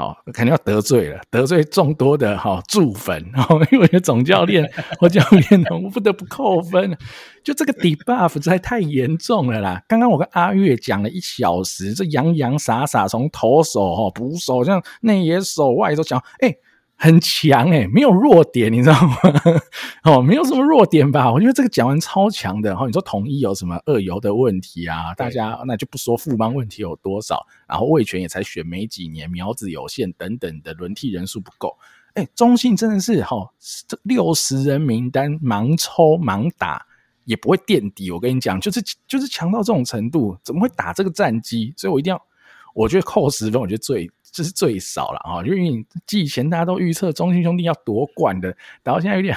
好，肯定要得罪了，得罪众多的哈助粉，因为总教练 或教练呢，我不得不扣分。就这个 debuff 实在太严重了啦！刚刚我跟阿月讲了一小时，这洋洋洒洒从投手哈捕手，像内野手、外野手讲，哎、欸，很强诶，没有弱点，你知道吗？哦，没有什么弱点吧？我觉得这个讲完超强的。然后你说统一有什么二游的问题啊？大家那就不说富邦问题有多少，然后魏权也才选没几年，苗子有限等等的轮替人数不够。哎，中信真的是哈，这六十人名单盲抽盲打也不会垫底。我跟你讲，就是就是强到这种程度，怎么会打这个战绩？所以我一定要，我觉得扣十分，我觉得最。这是最少了啊！因为你季前大家都预测中信兄弟要夺冠的，然后现在有点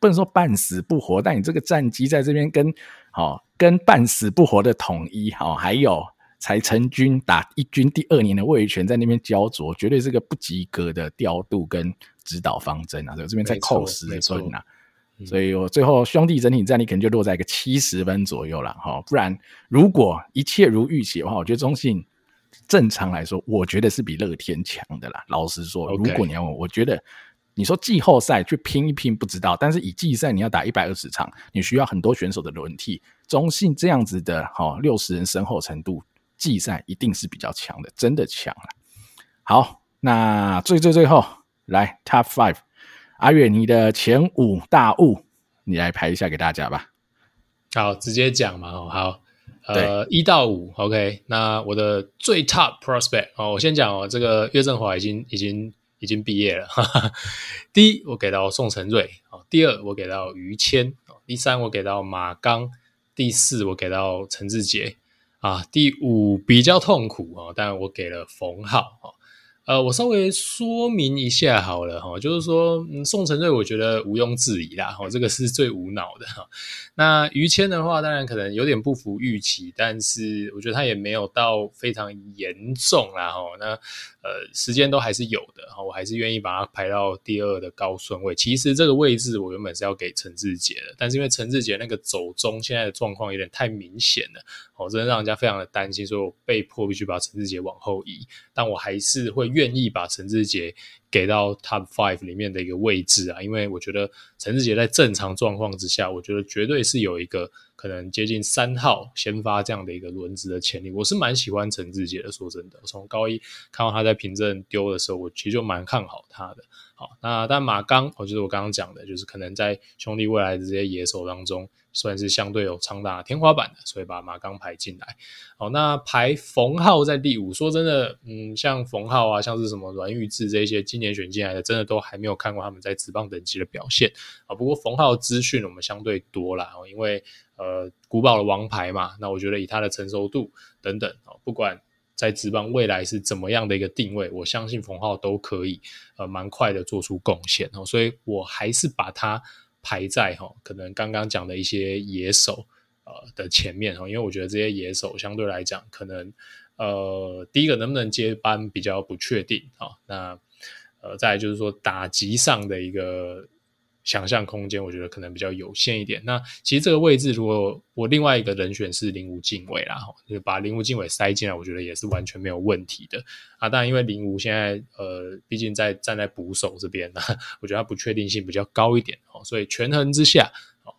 不能说半死不活，但你这个战绩在这边跟好跟半死不活的统一好，还有才成军打一军第二年的魏权在那边焦灼，绝对是个不及格的调度跟指导方针啊！所以这边在扣十分呐，所以我最后兄弟整体战力可能就落在一个七十分左右了哈。不然如果一切如预期的话，我觉得中信。正常来说，我觉得是比乐天强的啦。老实说.如果你要问我，我觉得你说季后赛去拼一拼不知道，但是以季赛你要打一百二十场，你需要很多选手的轮替。中信这样子的哈六十人身后程度，季赛一定是比较强的，真的强了。好，那最最最后来 Top Five，阿月你的前五大物，你来排一下给大家吧。好，直接讲嘛，好。呃，一到五，OK。那我的最 top prospect 哦，我先讲哦，这个岳振华已经已经已经毕业了。哈哈。第一，我给到宋承瑞，哦。第二，我给到于谦哦，第三，我给到马刚。第四，我给到陈志杰。啊，第五比较痛苦哦，但我给了冯浩。哦呃，我稍微说明一下好了哈，就是说，嗯，宋承瑞我觉得毋庸置疑啦，哈，这个是最无脑的哈。那于谦的话，当然可能有点不符预期，但是我觉得他也没有到非常严重啦，哈。那呃，时间都还是有的，我还是愿意把他排到第二的高顺位。其实这个位置我原本是要给陈志杰的，但是因为陈志杰那个走中现在的状况有点太明显了，哦，真的让人家非常的担心，所以我被迫必须把陈志杰往后移，但我还是会。愿意把陈志杰给到 Top Five 里面的一个位置啊，因为我觉得陈志杰在正常状况之下，我觉得绝对是有一个可能接近三号先发这样的一个轮子的潜力。我是蛮喜欢陈志杰的，说真的，我从高一看到他在凭证丢的时候，我其实就蛮看好他的。好，那但马刚，我就是我刚刚讲的，就是可能在兄弟未来的这些野手当中。算是相对有长打天花板的，所以把马刚排进来。好，那排冯浩在第五。说真的，嗯，像冯浩啊，像是什么阮玉智这些今年选进来的，真的都还没有看过他们在职棒等级的表现啊。不过冯浩资讯我们相对多啦，因为呃，古堡的王牌嘛，那我觉得以他的成熟度等等啊，不管在职棒未来是怎么样的一个定位，我相信冯浩都可以呃蛮快的做出贡献哦。所以我还是把他。排在哈，可能刚刚讲的一些野手呃的前面哈，因为我觉得这些野手相对来讲，可能呃第一个能不能接班比较不确定，那呃再就是说打击上的一个。想象空间，我觉得可能比较有限一点。那其实这个位置，如果我另外一个人选是林吴敬伟啦，就把林吴敬伟塞进来，我觉得也是完全没有问题的啊。当然，因为林吴现在呃，毕竟在站在捕手这边呢，我觉得他不确定性比较高一点哦，所以权衡之下，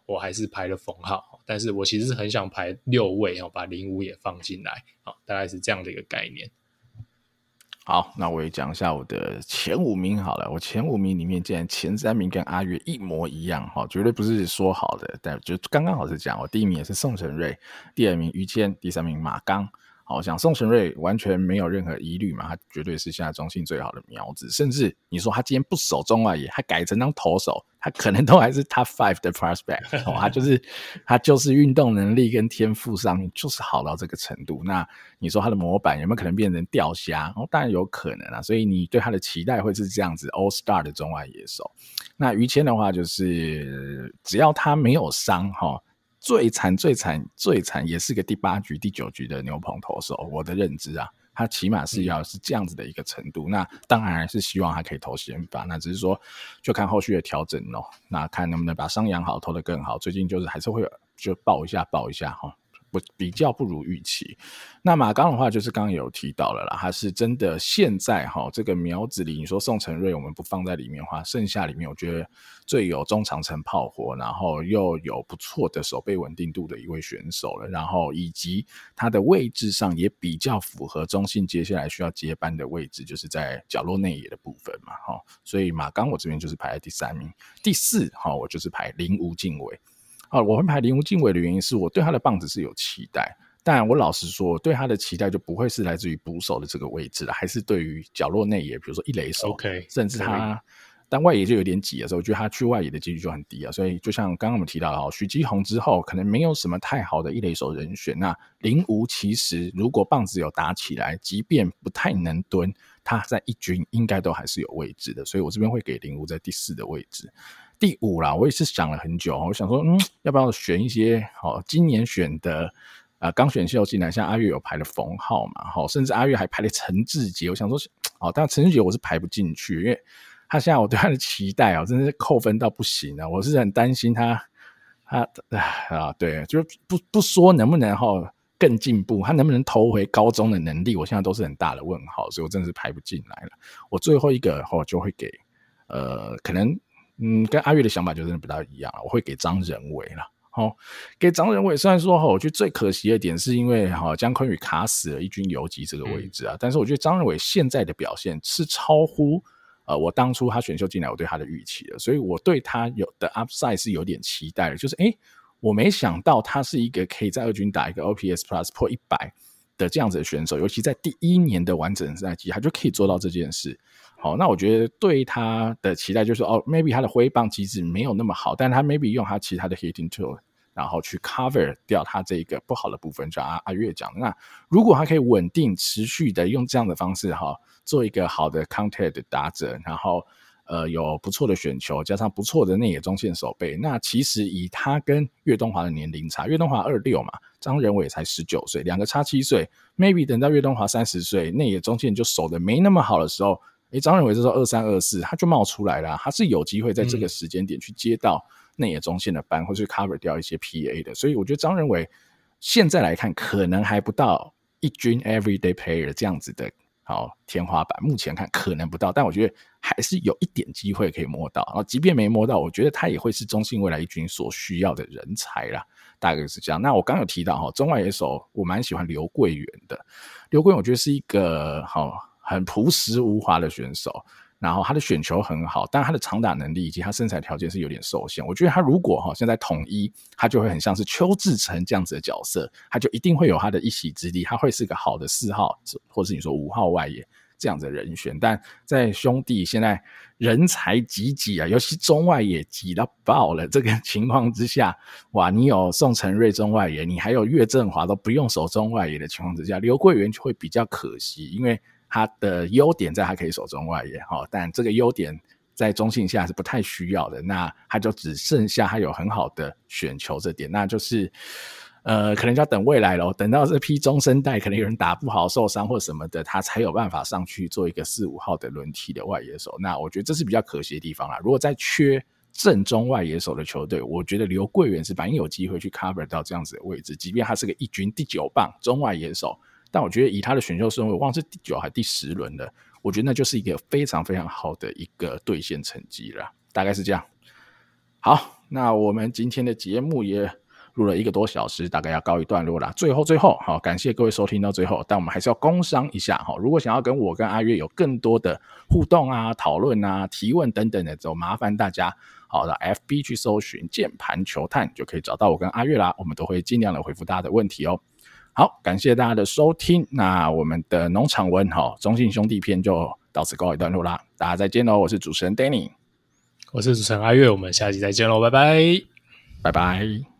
我还是排了冯浩。但是我其实是很想排六位哦，把零五也放进来，大概是这样的一个概念。好，那我也讲一下我的前五名好了。我前五名里面，竟然前三名跟阿月一模一样哈，绝对不是说好的，但就刚刚好是讲，我第一名也是宋承瑞，第二名于谦，第三名马刚。好，像宋晟睿完全没有任何疑虑嘛，他绝对是现在中信最好的苗子，甚至你说他今天不守中外野，他改成当投手，他可能都还是 Top Five 的 prospect，他就是 他就是运动能力跟天赋上面就是好到这个程度。那你说他的模板有没有可能变成钓虾？哦，当然有可能啊。所以你对他的期待会是这样子 All Star 的中外野手。那于谦的话就是只要他没有伤哈。最惨、最惨、最惨，也是个第八局、第九局的牛棚投手。我的认知啊，他起码是要是这样子的一个程度。嗯、那当然是希望他可以投先发，那只是说就看后续的调整哦。那看能不能把伤养好，投得更好。最近就是还是会就抱一下、抱一下哈，不比较不如预期。那马刚的话，就是刚刚有提到了啦，他是真的现在哈这个苗子里，你说宋承瑞我们不放在里面的话，剩下里面我觉得最有中长程炮火，然后又有不错的守备稳定度的一位选手了，然后以及他的位置上也比较符合中信接下来需要接班的位置，就是在角落内野的部分嘛，哈，所以马刚我这边就是排在第三名，第四哈我就是排林吴敬伟，啊，我会排林吴敬伟的原因是我对他的棒子是有期待。但我老实说，对他的期待就不会是来自于捕手的这个位置了，还是对于角落内野，比如说一垒手，OK，甚至他，但外野就有点挤的时候，我觉得他去外野的几率就很低啊。所以就像刚刚我们提到的，许基宏之后可能没有什么太好的一垒手人选。那林吴其实如果棒子有打起来，即便不太能蹲，他在一军应该都还是有位置的。所以我这边会给林吴在第四的位置。第五啦，我也是想了很久，我想说，嗯，要不要选一些好今年选的。啊，刚选秀进来，像阿月有排了冯浩嘛，好，甚至阿月还排了陈志杰。我想说，哦，但陈志杰我是排不进去，因为他现在我对他的期待啊，真的是扣分到不行啊。我是很担心他，他啊，对，就是不不说能不能哈更进步，他能不能投回高中的能力，我现在都是很大的问号，所以我真的是排不进来了。我最后一个哈就会给，呃，可能嗯跟阿月的想法就真的不大一样了，我会给张仁伟了。好，给张仁伟。虽然说哈，我觉得最可惜的点是因为哈江坤宇卡死了一军游击这个位置啊。但是我觉得张仁伟现在的表现是超乎呃我当初他选秀进来我对他的预期的，所以我对他有的 upside 是有点期待的。就是诶，我没想到他是一个可以在二军打一个 OPS Plus 破一百的这样子的选手，尤其在第一年的完整赛季，他就可以做到这件事。好，那我觉得对他的期待就是哦，maybe 他的挥棒机制没有那么好，但他 maybe 用他其他的 hitting tool，然后去 cover 掉他这个不好的部分，就阿阿月讲。那如果他可以稳定持续的用这样的方式哈，做一个好的 contact 的打者，然后呃有不错的选球，加上不错的内野中线守备，那其实以他跟岳东华的年龄差，岳东华二六嘛，张仁伟才十九岁，两个差七岁，maybe 等到岳东华三十岁，内野中线就守得没那么好的时候。诶，张仁伟这时候二三二四，他就冒出来了，他是有机会在这个时间点去接到内野中线的班，嗯、或是 cover 掉一些 PA 的，所以我觉得张仁伟现在来看，可能还不到一军 everyday player 这样子的好天花板，目前看可能不到，但我觉得还是有一点机会可以摸到，然后即便没摸到，我觉得他也会是中信未来一军所需要的人才啦，大概是这样。那我刚有提到哈，中外野手我蛮喜欢刘桂元的，刘桂元我觉得是一个好。很朴实无华的选手，然后他的选球很好，但他的长打能力以及他身材条件是有点受限。我觉得他如果哈现在统一，他就会很像是邱志成这样子的角色，他就一定会有他的一席之地，他会是个好的四号，或是你说五号外野这样子的人选。但在兄弟现在人才济济啊，尤其中外野挤到爆了这个 情况之下，哇，你有宋承瑞中外野，你还有岳振华都不用守中外野的情况之下，刘桂元就会比较可惜，因为。他的优点在他可以守中外野哈，但这个优点在中性下是不太需要的。那他就只剩下他有很好的选球这点，那就是呃，可能就要等未来咯，等到这批中生代可能有人打不好、受伤或什么的，他才有办法上去做一个四五号的轮替的外野手。那我觉得这是比较可惜的地方啦。如果在缺正中外野手的球队，我觉得刘桂元是反正有机会去 cover 到这样子的位置，即便他是个一军第九棒中外野手。但我觉得以他的选秀顺位，我忘了是第九还是第十轮的，我觉得那就是一个非常非常好的一个兑现成绩了，大概是这样。好，那我们今天的节目也录了一个多小时，大概要告一段落了。最后最后，好，感谢各位收听到最后，但我们还是要工商一下哈。如果想要跟我跟阿月有更多的互动啊、讨论啊、提问等等的，就麻烦大家好的 FB 去搜寻键盘球探，就可以找到我跟阿月啦。我们都会尽量的回复大家的问题哦。好，感谢大家的收听。那我们的农场文哈中信兄弟篇就到此告一段落啦。大家再见喽！我是主持人 Danny，我是主持人阿月，我们下期再见喽，拜拜，拜拜。